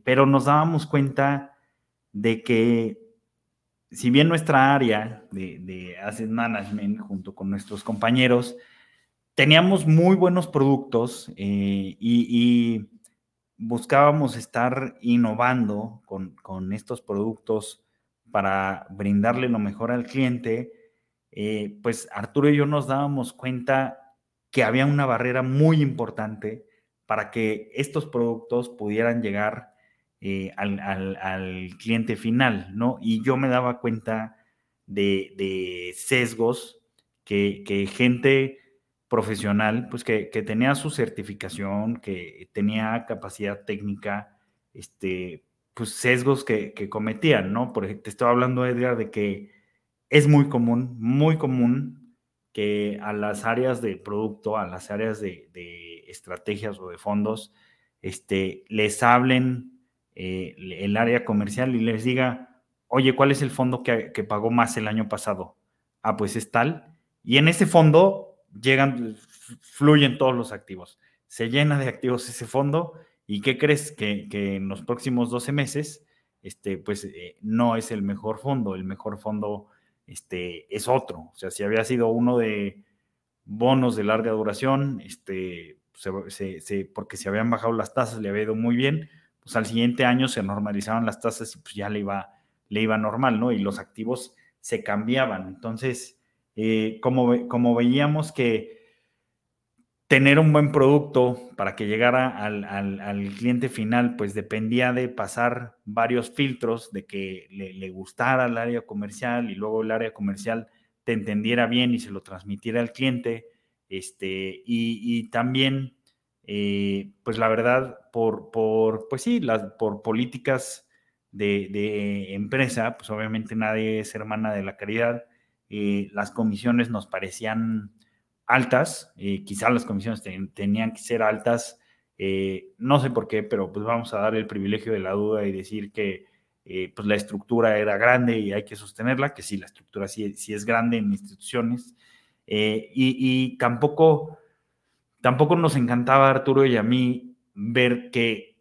S3: pero nos dábamos cuenta de que, si bien nuestra área de, asset management, junto con nuestros compañeros, teníamos muy buenos productos y buscábamos estar innovando con, estos productos para brindarle lo mejor al cliente, eh, pues Arturo y yo nos dábamos cuenta que había una barrera muy importante para que estos productos pudieran llegar eh, al, cliente final, ¿no? Y yo me daba cuenta de, sesgos que gente profesional, pues que, tenía su certificación, que tenía capacidad técnica, este, pues sesgos que, cometían, ¿no? Por ejemplo, te estaba hablando, Edgar, de que es muy común, muy común que a las áreas de producto, a las áreas de, estrategias o de fondos, este, les hablen eh, el área comercial y les diga, oye, ¿cuál es el fondo que, que pagó más el año pasado? Ah, pues es tal. Y en ese fondo llegan, fluyen todos los activos. Se llena de activos ese fondo y ¿qué crees? Que, en los próximos 12 meses este, pues eh, no es el mejor fondo, el mejor fondo este, es otro. O sea, si había sido uno de bonos de larga duración, este, porque se habían bajado las tasas, le había ido muy bien, pues al siguiente año se normalizaron las tasas y pues ya le iba, le iba normal, ¿no? Y los activos se cambiaban. Entonces, eh, como, como veíamos que tener un buen producto para que llegara al, cliente final, pues dependía de pasar varios filtros, de que le, gustara el área comercial y luego el área comercial te entendiera bien y se lo transmitiera al cliente. Este, y, también, eh, pues la verdad, por, por pues sí, las, por políticas de, empresa, pues obviamente nadie es hermana de la caridad. Eh, las comisiones nos parecían altas, eh, quizás las comisiones tenían que ser altas, eh, no sé por qué, pero pues vamos a dar el privilegio de la duda y decir que eh, pues la estructura era grande y hay que sostenerla, que sí, la estructura sí, es grande en instituciones, y, tampoco, tampoco nos encantaba Arturo y a mí ver que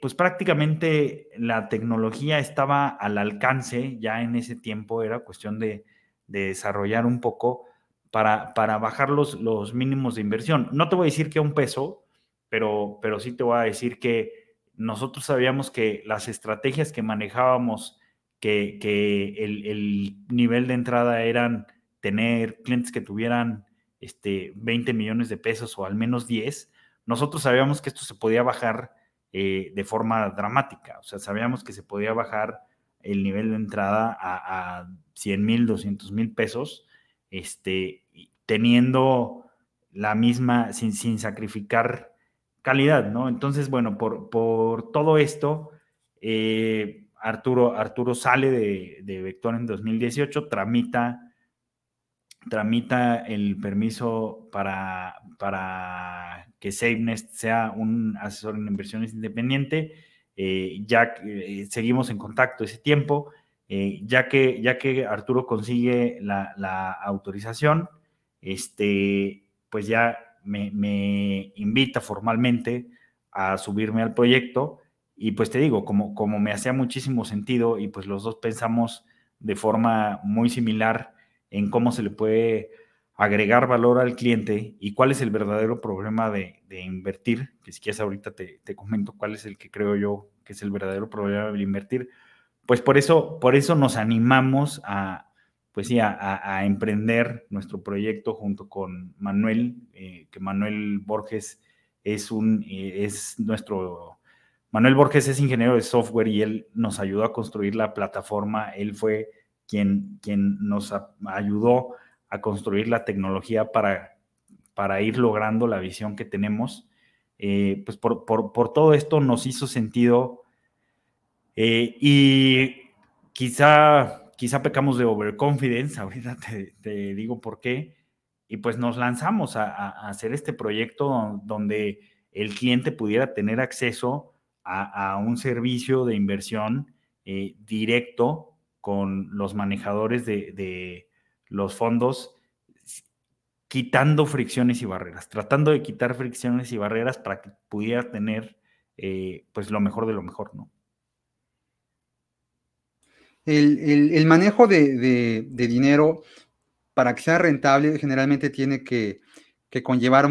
S3: pues prácticamente la tecnología estaba al alcance ya en ese tiempo, era cuestión de, de desarrollar un poco, para, para bajar los, los mínimos de inversión. No te voy a decir que un peso, pero, pero sí te voy a decir que nosotros sabíamos que las estrategias que manejábamos, que, que el, el, nivel de entrada eran tener clientes que tuvieran este, 20 millones de pesos o al menos 10, nosotros sabíamos que esto se podía bajar eh, de forma dramática. O sea, sabíamos que se podía bajar el nivel de entrada a, a 100 mil, 200 mil pesos este, teniendo la misma, sin, sin sacrificar calidad, ¿no? Entonces, bueno, por, por todo esto, eh, Arturo, Arturo sale de, de, Vector en 2018, tramita, tramita el permiso para, para que SafeNest sea un asesor en inversiones independiente. Eh, ya eh, seguimos en contacto ese tiempo. Eh, ya, que, ya que Arturo consigue la, autorización, este, pues ya me, invita formalmente a subirme al proyecto y pues te digo, como, como me hacía muchísimo sentido y pues los dos pensamos de forma muy similar en cómo se le puede agregar valor al cliente y cuál es el verdadero problema de, invertir, que si quieres ahorita te, comento cuál es el que creo yo que es el verdadero problema de invertir, pues por eso, por eso nos animamos a, pues sí, a, emprender nuestro proyecto junto con Manuel, eh, que Manuel Borges es un, eh, es nuestro, Manuel Borges es ingeniero de software y él nos ayudó a construir la plataforma, él fue quien, quien nos ayudó construir la tecnología para, para ir logrando la visión que tenemos. Eh, pues por, por, todo esto nos hizo sentido eh, y quizá, quizá pecamos de overconfidence, ahorita te, digo por qué, y pues nos lanzamos a, hacer este proyecto donde el cliente pudiera tener acceso a, un servicio de inversión eh, directo con los manejadores de, los fondos quitando fricciones y barreras, tratando de quitar fricciones y barreras para que pudiera tener eh, pues lo mejor de lo mejor, ¿no?
S2: el, manejo de, dinero para que sea rentable generalmente tiene que, conllevar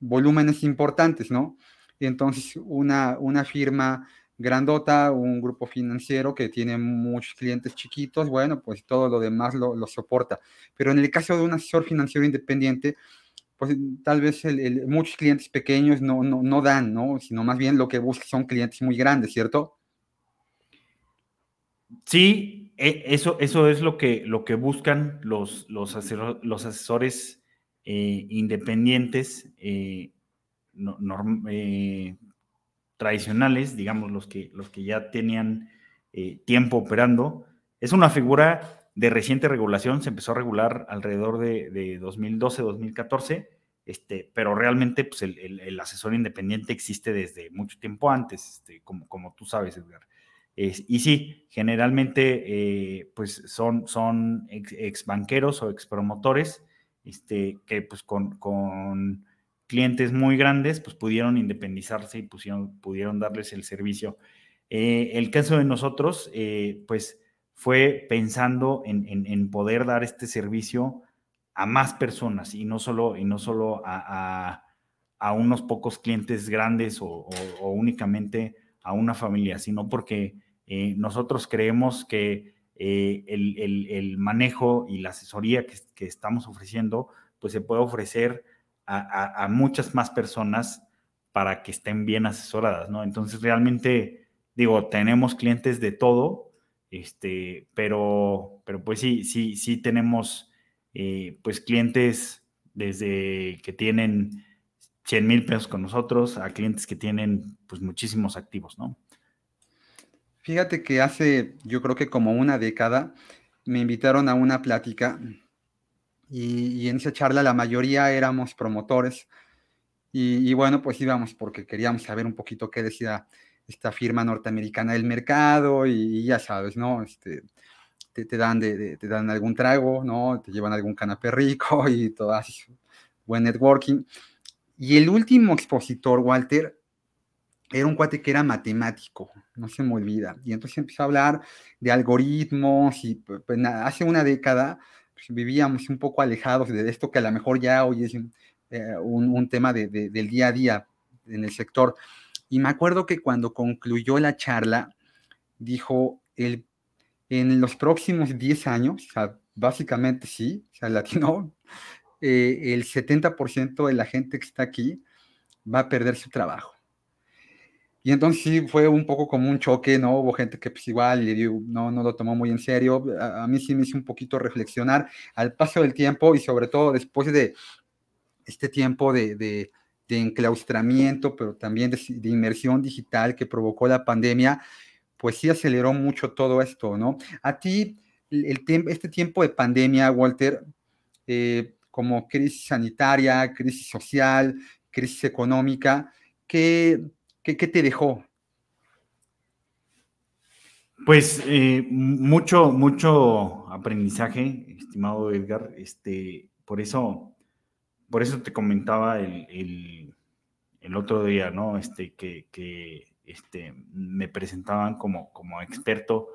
S2: volúmenes importantes, ¿no? Entonces una, una firma grandota, un grupo financiero que tiene muchos clientes chiquitos, bueno, pues todo lo demás lo, soporta. Pero en el caso de un asesor financiero independiente, pues tal vez muchos clientes pequeños no, no, no dan, ¿no? Sino más bien lo que busca son clientes muy grandes, ¿cierto?
S3: Sí, e, eso, eso es lo que, lo que buscan los, los, los asesores eh, independientes eh, eh, tradicionales, digamos, los que, los que ya tenían tiempo operando. Es una figura de reciente regulación, se empezó a regular alrededor de, 2012-2014, este, pero realmente pues, el, asesor independiente existe desde mucho tiempo antes, este, como, tú sabes, Edgar y sí, generalmente eh, pues son, son ex, banqueros o ex promotores este, que pues con, clientes muy grandes pues pudieron independizarse y pusieron, pudieron darles el servicio. Eh, el caso de nosotros, eh, pues fue pensando en, poder dar este servicio a más personas y no solo, y no solo a, unos pocos clientes grandes o, únicamente a una familia, sino porque eh, nosotros creemos que el, manejo y la asesoría que, que, estamos ofreciendo, pues se puede ofrecer a, muchas más personas para que estén bien asesoradas, ¿no? Entonces, realmente, digo, tenemos clientes de todo, este, pero, pero pues sí, sí, sí tenemos, eh, pues, clientes desde que tienen 100 mil pesos con nosotros a clientes que tienen, pues, muchísimos activos, ¿no?
S2: Fíjate que hace, yo creo que como una década, me invitaron a una plática y, en esa charla la mayoría éramos promotores y, bueno, pues íbamos porque queríamos saber un poquito qué decía esta firma norteamericana del mercado y, ya sabes, ¿no? Este, te, te dan de, te dan algún trago, ¿no? Te llevan algún canapé rico y todo así, buen networking. Y el último expositor, Walter, era un cuate que era matemático, no se me olvida. Y entonces empezó a hablar de algoritmos y pues, pues hace una década pues, vivíamos un poco alejados de esto que a lo mejor ya hoy es un, eh, tema del día a día en el sector. Y me acuerdo que cuando concluyó la charla, dijo, el, en los próximos 10 años, básicamente sí, o sea, latino, eh, el 70% de la gente que está aquí va a perder su trabajo. Y entonces sí fue un poco como un choque, ¿no? Hubo gente que pues igual no, no lo tomó muy en serio. A, mí sí me hizo un poquito reflexionar al paso del tiempo y sobre todo después de este tiempo de, de, enclaustramiento, pero también de, inmersión digital que provocó la pandemia, pues sí aceleró mucho todo esto, ¿no? A ti, el, este tiempo de pandemia, Walter, eh, como crisis sanitaria, crisis social, crisis económica, ¿qué ¿Qué, te dejó?
S3: Pues eh, mucho, mucho aprendizaje, estimado Edgar. Este, por eso, por eso te comentaba el, otro día, ¿no? Este, que, este, me presentaban como, como experto.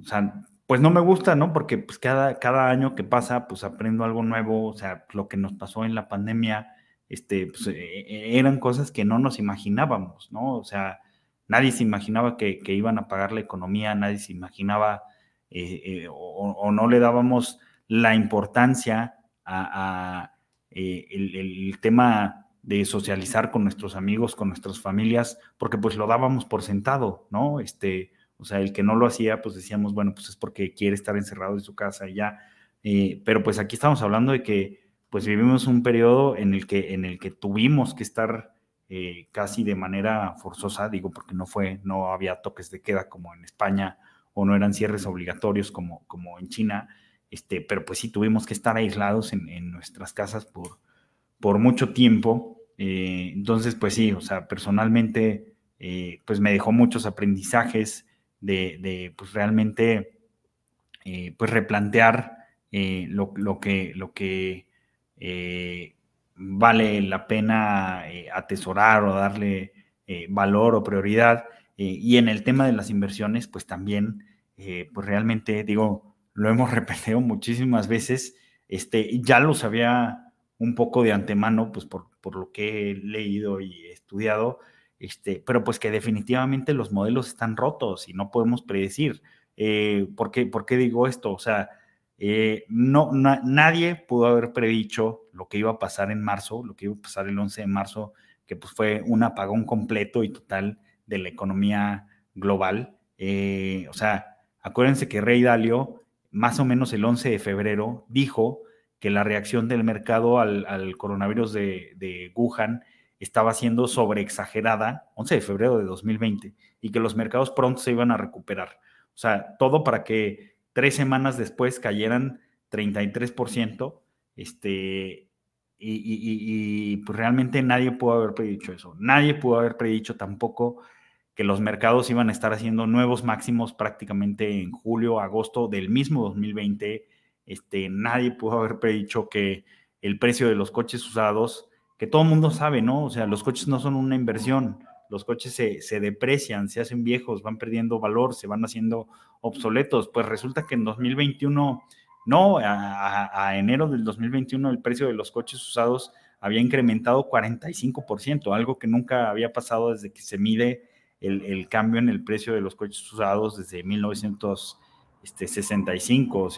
S3: O sea, pues no me gusta, ¿no? Porque pues cada, cada año que pasa, pues aprendo algo nuevo. O sea, lo que nos pasó en la pandemia, este, pues, e, e, eran cosas que no nos imaginábamos, ¿no? O sea, nadie se imaginaba que, iban a pagar la economía, nadie se imaginaba eh, eh, o, no le dábamos la importancia a, eh, el, tema de socializar con nuestros amigos, con nuestras familias, porque pues lo dábamos por sentado, ¿no? Este, o sea, el que no lo hacía, pues decíamos, bueno, pues es porque quiere estar encerrado en su casa y ya. pero pues aquí estamos hablando de que pues vivimos un periodo en el que, en el que tuvimos que estar eh, casi de manera forzosa, digo, porque no fue, no había toques de queda como en España o no eran cierres obligatorios como, como en China, este, pero pues sí tuvimos que estar aislados en, nuestras casas por, por mucho tiempo. Eh, entonces, pues sí, o sea, personalmente, eh, pues me dejó muchos aprendizajes de, de pues realmente, pues replantear lo, lo, que, lo que eh, vale la pena eh, atesorar o darle eh, valor o prioridad. y en el tema de las inversiones, pues también, pues realmente digo, lo hemos repetido muchísimas veces, este, ya lo sabía un poco de antemano, pues por, por lo que he leído y estudiado, este, pero pues que definitivamente los modelos están rotos y no podemos predecir. ¿por, qué, ¿Por qué digo esto? O sea, eh, no, nadie pudo haber predicho lo que iba a pasar en marzo, lo que iba a pasar el 11 de marzo, que pues fue un apagón completo y total de la economía global. Eh, o sea, acuérdense que Rey Dalio, más o menos el 11 de febrero, dijo que la reacción del mercado al, coronavirus de, de, Wuhan estaba siendo sobreexagerada, 11 de febrero de 2020, y que los mercados pronto se iban a recuperar. O sea, todo para que tres semanas después cayeran 33%, este, y, pues realmente nadie pudo haber predicho eso. Nadie pudo haber predicho tampoco que los mercados iban a estar haciendo nuevos máximos prácticamente en julio, agosto del mismo 2020. Este, nadie pudo haber predicho que el precio de los coches usados, que todo el mundo sabe, ¿no? O sea, los coches no son una inversión, los coches se, deprecian, se hacen viejos, van perdiendo valor, se van haciendo obsoletos. Pues resulta que en 2021, no, a, enero del 2021 el precio de los coches usados había incrementado 45%, algo que nunca había pasado desde que se mide el, cambio en el precio de los coches usados desde 1965 o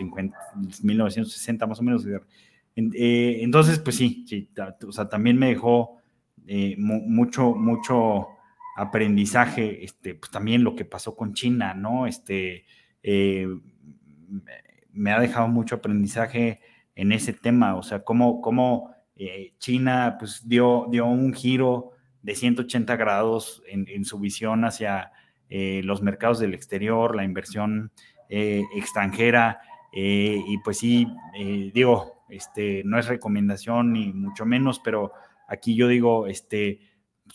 S3: 1960 más o menos. Eh, entonces, pues sí, sí, o sea, también me dejó eh, mucho, mucho aprendizaje, este, pues también lo que pasó con China, ¿no? Este, eh, me ha dejado mucho aprendizaje en ese tema, o sea, cómo, cómo eh, China pues dio, dio un giro de 180 grados en, su visión hacia eh, los mercados del exterior, la inversión extranjera, y pues sí, digo, este, no es recomendación ni mucho menos, pero aquí yo digo, este,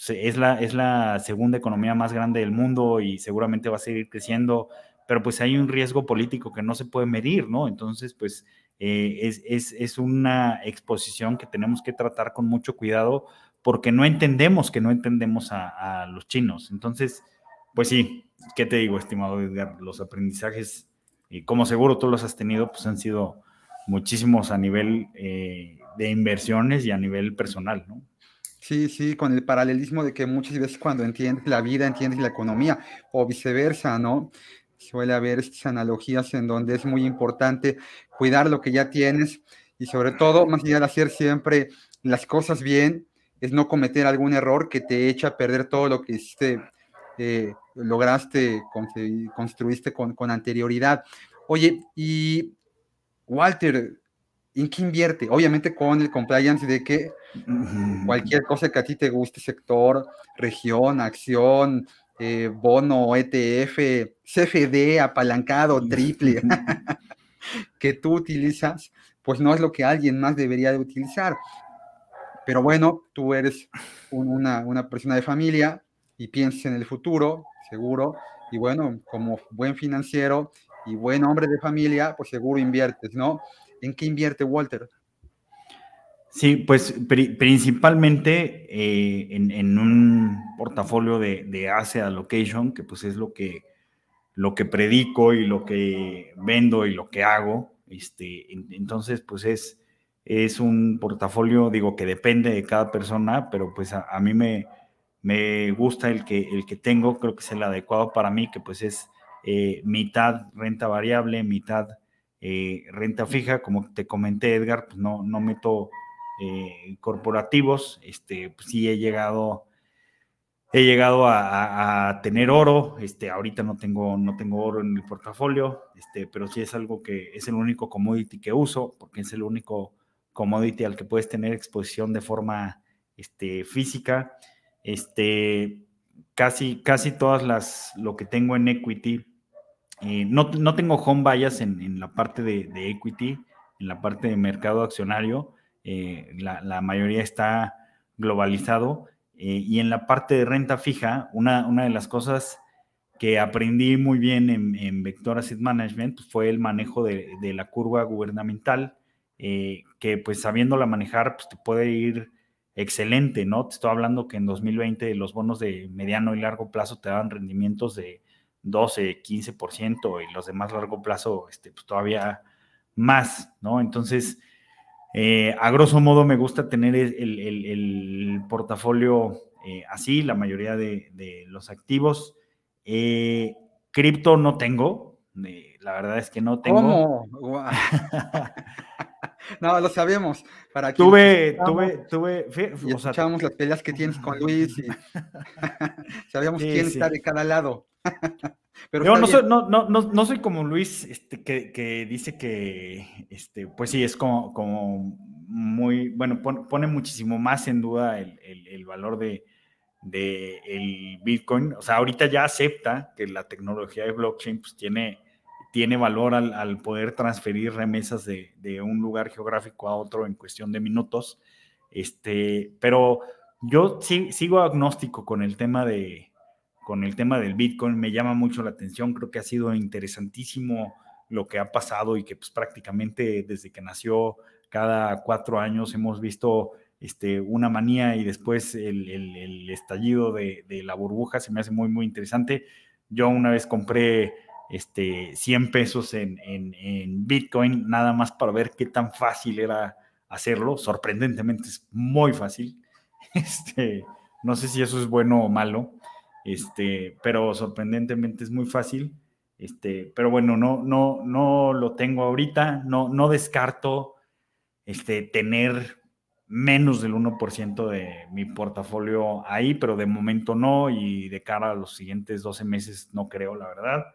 S3: es la, es la segunda economía más grande del mundo y seguramente va a seguir creciendo, pero pues hay un riesgo político que no se puede medir, ¿no? Entonces, pues eh, es, es, una exposición que tenemos que tratar con mucho cuidado porque no entendemos que no entendemos a, los chinos. Entonces, pues sí, ¿qué te digo, estimado Edgar? Los aprendizajes, y como seguro tú los has tenido, pues han sido muchísimos a nivel eh, de inversiones y a nivel personal, ¿no?
S2: Sí, sí, con el paralelismo de que muchas veces cuando entiendes la vida, entiendes la economía, o viceversa, ¿no? Suele haber estas analogías en donde es muy importante cuidar lo que ya tienes y sobre todo, más allá de hacer siempre las cosas bien, es no cometer algún error que te echa a perder todo lo que hiciste, eh, lograste, construiste con, con anterioridad. Oye, y Walter, ¿en qué invierte? Obviamente con el compliance de que cualquier cosa que a ti te guste, sector, región, acción, eh, bono, ETF, CFD, apalancado, triple, que tú utilizas, pues no es lo que alguien más debería de utilizar. Pero bueno, tú eres una, una persona de familia y piensas en el futuro, seguro, y bueno, como buen financiero y buen hombre de familia, pues seguro inviertes, ¿no? ¿En qué invierte Walter?
S3: Sí, pues principalmente eh, en, un portafolio de, de, asset allocation, que pues es lo que, lo que predico y lo que vendo y lo que hago. Este, entonces, pues es, es un portafolio, digo, que depende de cada persona, pero pues a, mí me, me gusta el que, el que tengo, creo que es el adecuado para mí, que pues es eh, mitad renta variable, mitad eh, renta fija, como te comenté, Edgar, pues no, no meto eh, corporativos, este, pues sí he llegado, he llegado a, tener oro, este, ahorita no tengo, no tengo oro en el portafolio, este, pero sí es algo que es el único commodity que uso, porque es el único commodity al que puedes tener exposición de forma este, física. Este, casi, casi todas las, lo que tengo en equity, eh, no, tengo home bias en, la parte de, equity, en la parte de mercado accionario. Eh, la, mayoría está globalizado. Eh, y en la parte de renta fija, una, una de las cosas que aprendí muy bien en, Vector Asset Management pues, fue el manejo de, la curva gubernamental, que pues sabiéndola manejar, pues te puede ir excelente, ¿no? Te estoy hablando que en 2020 los bonos de mediano y largo plazo te daban rendimientos de 12, 15% y los de más largo plazo este, pues, todavía más, ¿no? Entonces, eh, a grosso modo me gusta tener el, portafolio eh, así, la mayoría de, los activos. Eh, cripto no tengo, la verdad es que no tengo.
S2: ¿Cómo? no, lo sabemos.
S3: Para tuve, tuve, tuve,
S2: y escuchamos las peleas que tienes con Luis y sabíamos quién está de cada lado.
S3: Pero Yo no soy, no, no, no, soy como Luis, este, que, dice que, este, pues sí, es como, como muy, bueno, pone, muchísimo más en duda el, valor de, el Bitcoin. O sea, ahorita ya acepta que la tecnología de blockchain pues, tiene, tiene valor al, poder transferir remesas de, de, un lugar geográfico a otro en cuestión de minutos. Este, pero yo sigo agnóstico con el tema de, con el tema del Bitcoin, me llama mucho la atención, creo que ha sido interesantísimo lo que ha pasado y que pues prácticamente desde que nació cada cuatro años hemos visto este, una manía y después el, estallido de, la burbuja se me hace muy, muy interesante. Yo una vez compré este, 100 pesos en, Bitcoin, nada más para ver qué tan fácil era hacerlo. Sorprendentemente es muy fácil. Este, no sé si eso es bueno o malo, este, pero sorprendentemente es muy fácil. Este, pero bueno, no, no, no lo tengo ahorita, no, no descarto este, tener menos del 1% de mi portafolio ahí, pero de momento no y de cara a los siguientes 12 meses no creo, la verdad.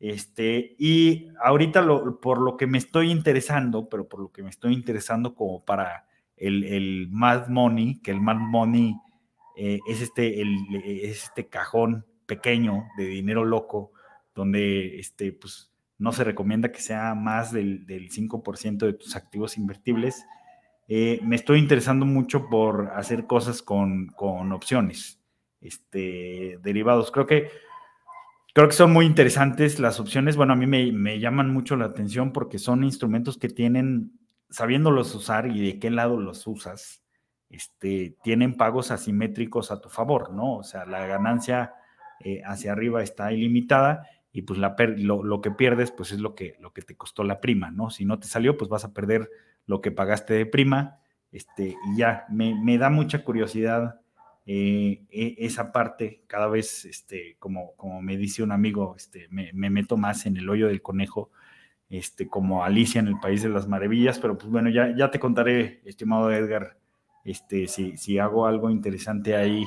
S3: Este, y ahorita lo, por lo que me estoy interesando, pero por lo que me estoy interesando como para el, el Mad Money, que el Mad Money eh, es, este, el, es este cajón pequeño de dinero loco, donde este, pues, no se recomienda que sea más del, del 5% de tus activos invertibles eh, me estoy interesando mucho por hacer cosas con, con opciones, este, derivados. Creo que, creo que son muy interesantes las opciones. Bueno, a mí me, me llaman mucho la atención porque son instrumentos que tienen, sabiéndolos usar y de qué lado los usas, este, tienen pagos asimétricos a tu favor, ¿no? O sea, la ganancia eh, hacia arriba está ilimitada y pues la lo, lo, que pierdes pues es lo que, lo que te costó la prima, ¿no? Si no te salió, pues vas a perder lo que pagaste de prima, este, y ya, me, da mucha curiosidad eh, e, esa parte, cada vez, este, como, como me dice un amigo, este, me, meto más en el hoyo del conejo, este, como Alicia en el País de las Maravillas, pero pues bueno, ya, ya te contaré, estimado Edgar, este, si, si hago algo interesante ahí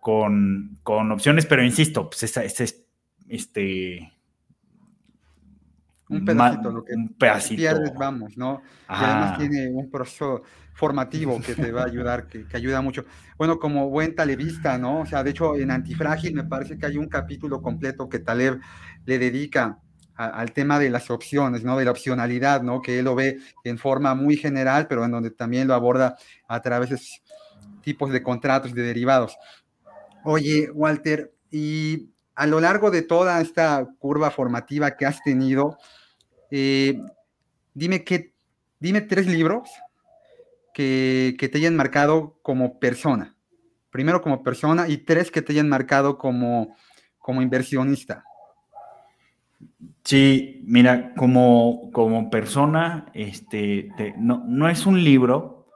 S3: con, con opciones, pero insisto, pues esa, es este,
S2: un pedacito, lo que un pierdes, vamos, ¿no? Y además tiene un proceso formativo que te va a ayudar, que, ayuda mucho. Bueno, como buen talebista, ¿no? O sea, de hecho, en Antifrágil me parece que hay un capítulo completo que Taleb le dedica al tema de las opciones, ¿no? De la opcionalidad, ¿no? Que él lo ve en forma muy general, pero en donde también lo aborda a través de tipos de contratos, de derivados. Oye, Walter, y a lo largo de toda esta curva formativa que has tenido, eh, dime, dime tres libros que, te hayan marcado como persona. Primero como persona y tres que te hayan marcado como, como inversionista.
S3: Sí, mira, como, como persona, este, no, es un libro,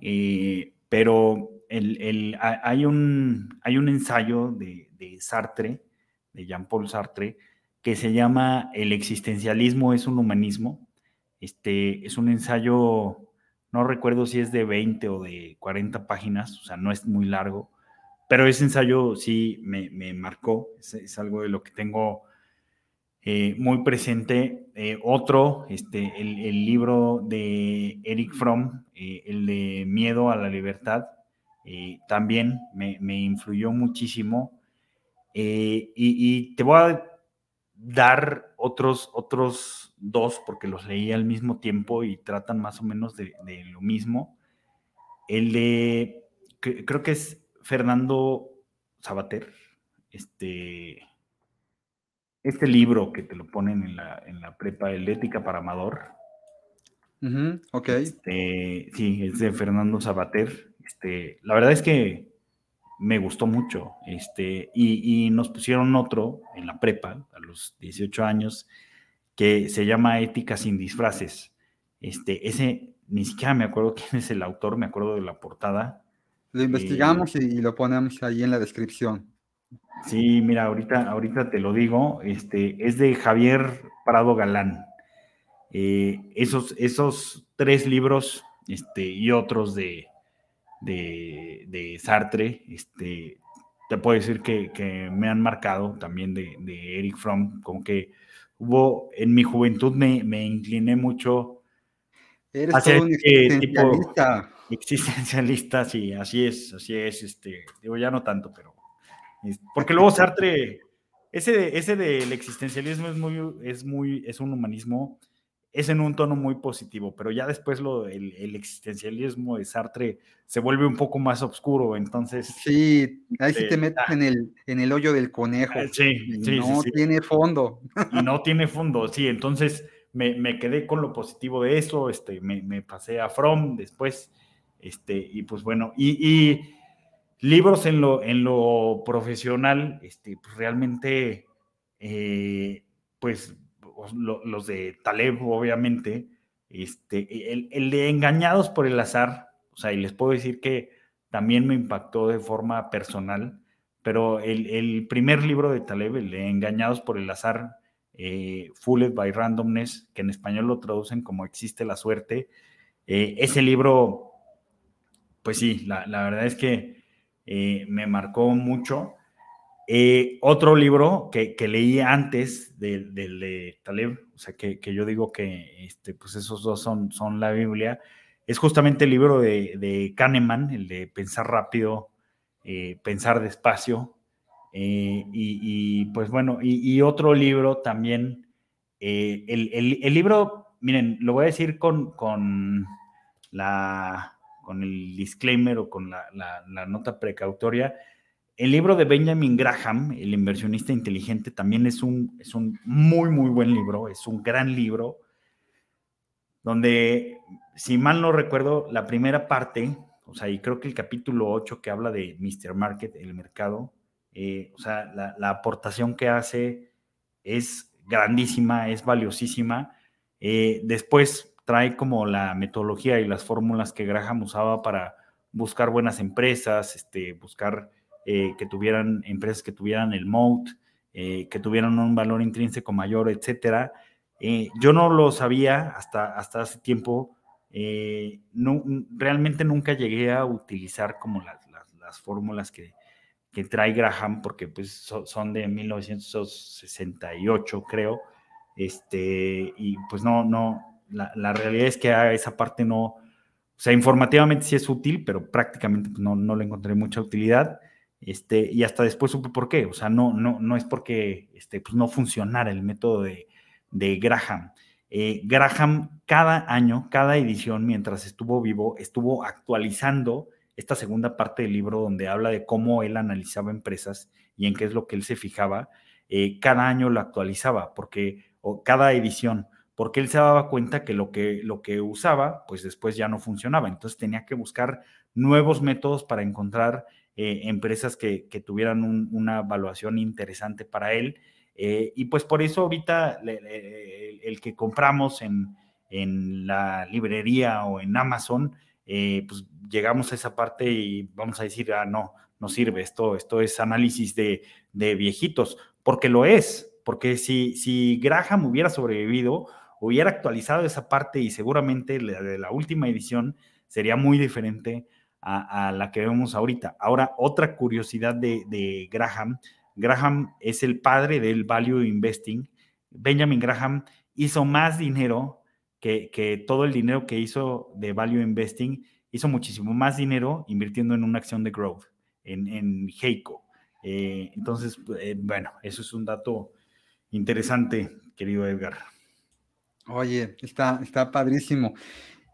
S3: eh, pero el, hay, un, hay un ensayo de, de Sartre de Jean-Paul Sartre, que se llama El existencialismo es un humanismo. Este es un ensayo, no recuerdo si es de 20 o de 40 páginas, o sea, no es muy largo, pero ese ensayo sí me, marcó, es, algo de lo que tengo eh, muy presente. Eh, otro, este, el, libro de Eric Fromm, eh, el de Miedo a la Libertad, también me, me influyó muchísimo eh, y, te voy a dar otros, otros dos, porque los leí al mismo tiempo y tratan más o menos de, lo mismo. El de, creo que es Fernando Sabater, este, este libro que te lo ponen en la, en la prepa, El Ética para Amador.
S2: ok.
S3: Este, sí, es de Fernando Sabater. Este, la verdad es que me gustó mucho. Este, y, nos pusieron otro en la prepa, a los 18 años, que se llama Ética sin disfraces. Este, ese, ni siquiera me acuerdo quién es el autor, me acuerdo de la portada.
S2: Lo investigamos eh, y lo ponemos ahí en la descripción.
S3: Sí, mira, ahorita, ahorita te lo digo, este, es de Javier Prado Galán. Eh, esos, esos tres libros este, y otros de, de, Sartre, este, te puedo decir que, me han marcado también de, Eric Fromm, como que hubo, en mi juventud me, me incliné mucho
S2: Eres hacia un existencialista.
S3: existencialista, sí, así es, así es, este, digo, ya no tanto, pero, porque luego Sartre, ese, ese del existencialismo es muy, es muy, es un humanismo es en un tono muy positivo, pero ya después lo, el, existencialismo de Sartre se vuelve un poco más oscuro, entonces...
S2: Sí, ahí sí te este, metes ah. en, el, en el hoyo del conejo.
S3: Eh, sí, sí,
S2: No tiene fondo.
S3: Y no tiene fondo, sí, entonces me, quedé con lo positivo de eso, este, me, pasé a From después Este, y pues bueno, y, libros en lo, en lo profesional, este, pues realmente, eh, pues los de Taleb, obviamente, este, el, el, de Engañados por el Azar, o sea, y les puedo decir que también me impactó de forma personal, pero el, el primer libro de Taleb, el de Engañados por el Azar, eh, Fooled by Randomness, que en español lo traducen como Existe la Suerte, eh, ese libro, pues sí, la, la verdad es que eh, me marcó mucho. Eh, otro libro que, que, leí antes del de, Taleb, o sea, que, que, yo digo que este, pues esos dos son, son la Biblia, es justamente el libro de, de Kahneman, el de Pensar rápido, eh, Pensar despacio. Eh, y, pues bueno, y, otro libro también, el, el, libro, miren, lo voy a decir con, con, la, con el disclaimer o con la, la nota precautoria el libro de Benjamin Graham, El inversionista inteligente, también es un, es un muy, muy buen libro, es un gran libro, donde, si mal no recuerdo, la primera parte, o sea, y creo que el capítulo 8 que habla de Mr. Market, el mercado, eh, o sea, la, aportación que hace es grandísima, es valiosísima. Eh, después trae como la metodología y las fórmulas que Graham usaba para buscar buenas empresas, este, buscar eh, que tuvieran empresas que tuvieran el moat, eh, que tuvieran un valor intrínseco mayor, etcétera. Eh, yo no lo sabía hasta, hasta hace tiempo. Eh, no, realmente nunca llegué a utilizar como las, las, las fórmulas que, que, trae Graham, porque pues so, son de 1968, creo. Este, y pues no, no, la, la, realidad es que a esa parte no, o sea, informativamente sí es útil, pero prácticamente no, no le encontré mucha utilidad. Este, y hasta después supe por qué. O sea, no, no, no es porque este, pues no funcionara el método de, de Graham. Eh, Graham cada año, cada edición, mientras estuvo vivo, estuvo actualizando esta segunda parte del libro donde habla de cómo él analizaba empresas y en qué es lo que él se fijaba. Eh, cada año lo actualizaba, porque, o cada edición, porque él se daba cuenta que lo, que lo que usaba, pues después ya no funcionaba. Entonces tenía que buscar nuevos métodos para encontrar eh, empresas que, tuvieran un, una evaluación interesante para él. Eh, y pues por eso ahorita el que compramos en, en, la librería o en Amazon, eh, pues llegamos a esa parte y vamos a decir, ah, no, no sirve, esto, esto es análisis de, de viejitos, porque lo es, porque si, si Graham hubiera sobrevivido, hubiera actualizado esa parte y seguramente la de la última edición sería muy diferente a, la que vemos ahorita. Ahora, otra curiosidad de, Graham, Graham es el padre del value investing. Benjamin Graham hizo más dinero que, que todo el dinero que hizo de value investing, hizo muchísimo más dinero invirtiendo en una acción de growth, en, en Heiko. Eh, entonces, eh, bueno, eso es un dato interesante, querido Edgar.
S2: Oye, está, está padrísimo.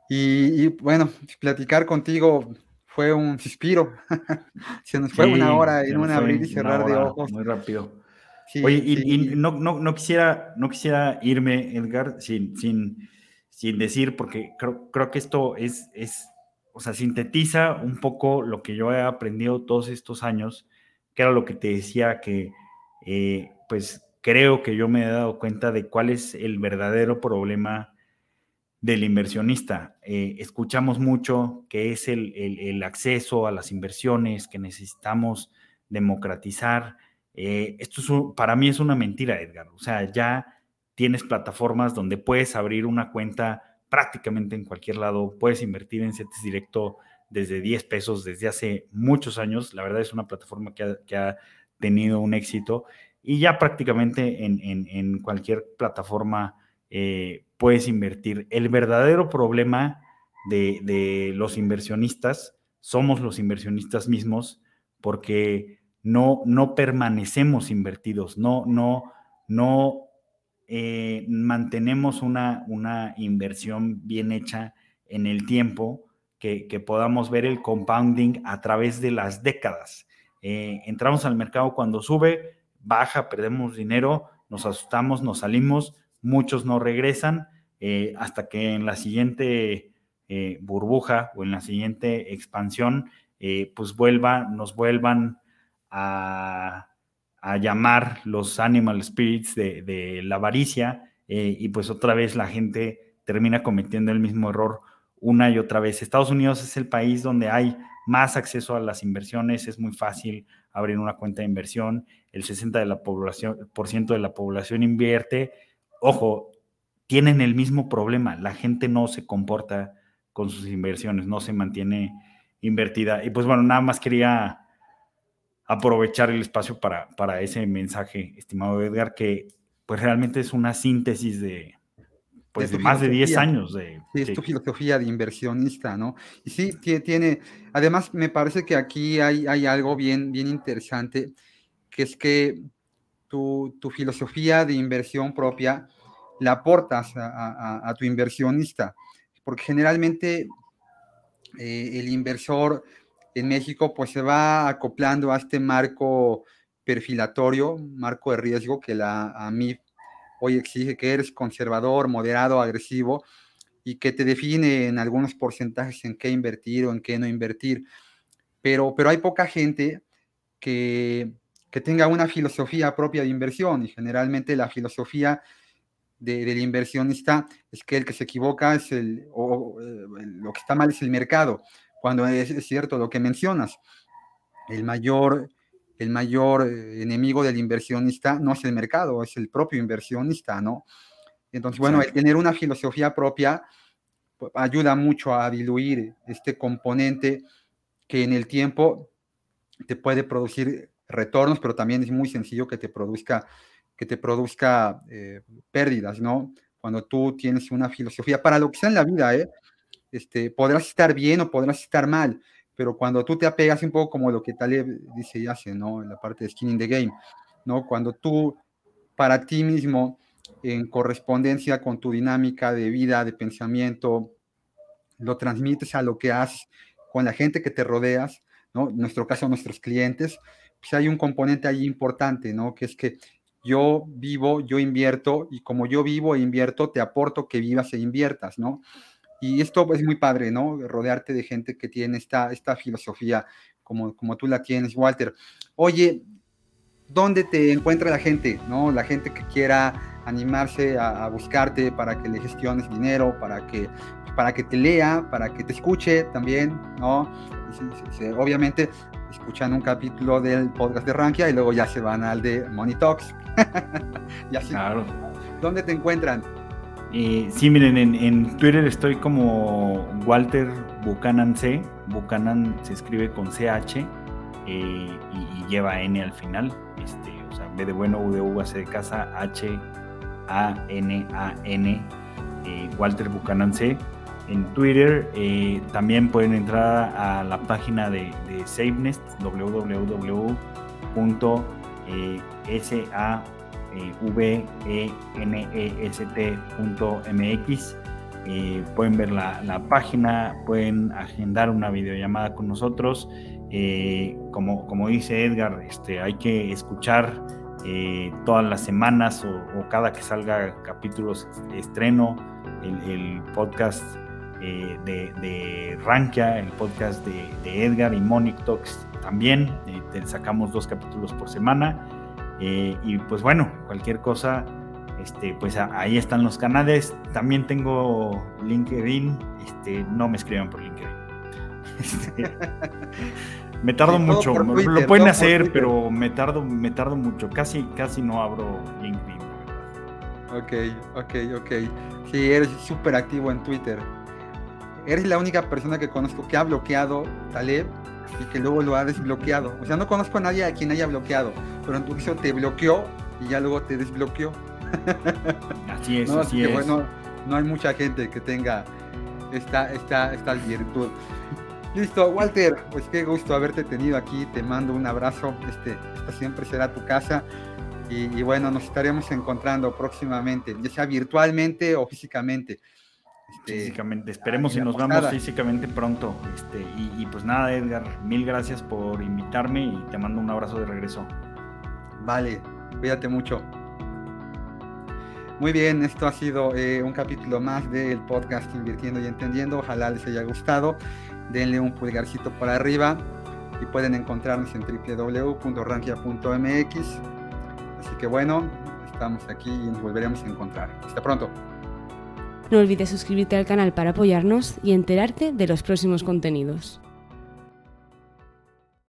S2: Y, bueno, platicar contigo fue un suspiro. Se nos fue sí, una hora en un abrir y cerrar de ojos.
S3: Muy rápido. Sí, Oye, y, sí. y no, no, no, quisiera, no quisiera irme, Edgar, sin, sin, sin decir, porque creo, creo que esto es, es, o sea, sintetiza un poco lo que yo he aprendido todos estos años, que era lo que te decía que, eh, pues, creo que yo me he dado cuenta de cuál es el verdadero problema del inversionista. Eh, escuchamos mucho que es el, el, acceso a las inversiones, que necesitamos democratizar. Eh, esto es para mí es una mentira, Edgar. O sea, ya tienes plataformas donde puedes abrir una cuenta prácticamente en cualquier lado, puedes invertir en CETES directo desde 10 pesos desde hace muchos años. La verdad es una plataforma que ha, que ha tenido un éxito y ya prácticamente en, en, en cualquier plataforma eh, puedes invertir. El verdadero problema de, los inversionistas somos los inversionistas mismos porque no, no permanecemos invertidos, no, no, no eh, mantenemos una, una inversión bien hecha en el tiempo, que, que, podamos ver el compounding a través de las décadas. Eh, entramos al mercado cuando sube, baja, perdemos dinero, nos asustamos, nos salimos, muchos no regresan eh, hasta que en la siguiente eh, burbuja o en la siguiente expansión, eh, pues vuelva, nos vuelvan a, llamar los animal spirits de, la avaricia y pues otra vez la gente termina cometiendo el mismo error una y otra vez. Estados Unidos es el país donde hay más acceso a las inversiones, es muy fácil abrir una cuenta de inversión, el 60% de la población, por ciento de la población invierte. Ojo, tienen el mismo problema, la gente no se comporta con sus inversiones, no se mantiene invertida. Y pues bueno, nada más quería aprovechar el espacio para, para ese mensaje, estimado Edgar, que pues realmente es una síntesis de, pues de, más de 10 años de...
S2: Sí, es tu filosofía de inversionista, ¿no? Y sí, tiene, además me parece que aquí hay, hay algo bien, bien interesante, que es que tu, tu filosofía de inversión propia la aportas a, a, tu inversionista, porque generalmente eh, el inversor en México pues se va acoplando a este marco perfilatorio, marco de riesgo que la AMIF hoy exige que eres conservador, moderado, agresivo y que te define en algunos porcentajes en qué invertir o en qué no invertir. Pero, pero hay poca gente que, que tenga una filosofía propia de inversión y generalmente la filosofía del inversionista es que el que se equivoca es el, o, eh, lo que está mal es el mercado, cuando es, es cierto lo que mencionas. El mayor el mayor eh, enemigo del inversionista no es el mercado, es el propio inversionista, ¿no? Entonces, bueno, el tener una filosofía propia pues, ayuda mucho a diluir este componente que en el tiempo te puede producir retornos, pero también es muy sencillo que te produzca, que te produzca eh, pérdidas, ¿no? Cuando tú tienes una filosofía, para lo que sea en la vida, ¿eh? Este, podrás estar bien o podrás estar mal, pero cuando tú te apegas un poco como lo que Taleb dice y hace, ¿no? En la parte de skin in the game, ¿no? Cuando tú, para ti mismo, en correspondencia con tu dinámica de vida, de pensamiento, lo transmites a lo que haces con la gente que te rodeas, ¿no? En nuestro caso, nuestros clientes, pues hay un componente ahí importante, ¿no? Que es que yo vivo, yo invierto, y como yo vivo e invierto, te aporto que vivas e inviertas, ¿no? Y esto es muy padre, ¿no? Rodearte de gente que tiene esta, esta filosofía como, como tú la tienes, Walter. Oye, ¿dónde te encuentra la gente, ¿no? La gente que quiera animarse a, buscarte para que le gestiones dinero, para que, para que te lea, para que te escuche también, ¿no? obviamente escuchan un capítulo del podcast de Rankia y luego ya se van al de Money Talks. y así. Claro. ¿Dónde te encuentran?
S3: Eh, sí, miren, en, Twitter estoy como Walter Buchanan C. Buchanan se escribe con CH eh, y, lleva N al final. Este, o sea, B de bueno, U de U, C de casa, H, A, N, A, N. Eh, Walter Buchanan C. En Twitter también pueden entrar a la página de, de SaveNest, www.sa venest.mx. Eh, pueden ver la, página, pueden agendar una videollamada con nosotros. Eh, como, como dice Edgar, este, hay que escuchar eh, todas las semanas o, cada que salga capítulos estreno el, podcast de, de, Rankia, el podcast de, Edgar y Monic Talks también. sacamos dos capítulos por semana. Eh, y pues bueno, cualquier cosa, este, pues ahí están los canales. También tengo LinkedIn, este, no me escriban por LinkedIn. Este, me tardo mucho, lo pueden hacer, pero me tardo, me tardo mucho. Casi, casi no abro LinkedIn.
S2: Ok, ok, ok. Sí, eres súper activo en Twitter. Eres la única persona que conozco que ha bloqueado Taleb y que luego lo ha desbloqueado. O sea, no conozco a nadie a quien haya bloqueado, pero en tu caso te bloqueó y ya luego te desbloqueó.
S3: Así es, así, es.
S2: Bueno, no hay mucha gente que tenga esta, esta, esta virtud. Listo, Walter, pues qué gusto haberte tenido aquí. Te mando un abrazo. Este, esta siempre será tu casa. Y, y bueno, nos estaremos encontrando próximamente, ya sea virtualmente o físicamente.
S3: Este, físicamente. Esperemos si nos vamos físicamente pronto. Este, y, pues nada, Edgar, mil gracias por invitarme y te mando un abrazo de regreso.
S2: Vale, cuídate mucho. Muy bien, esto ha sido eh, un capítulo más del podcast Invirtiendo y Entendiendo. Ojalá les haya gustado. Denle un pulgarcito para arriba y pueden encontrarnos en www.rankia.mx. Así que bueno, estamos aquí y nos volveremos a encontrar. Hasta pronto.
S1: No olvides suscribirte al canal para apoyarnos y enterarte de los próximos contenidos.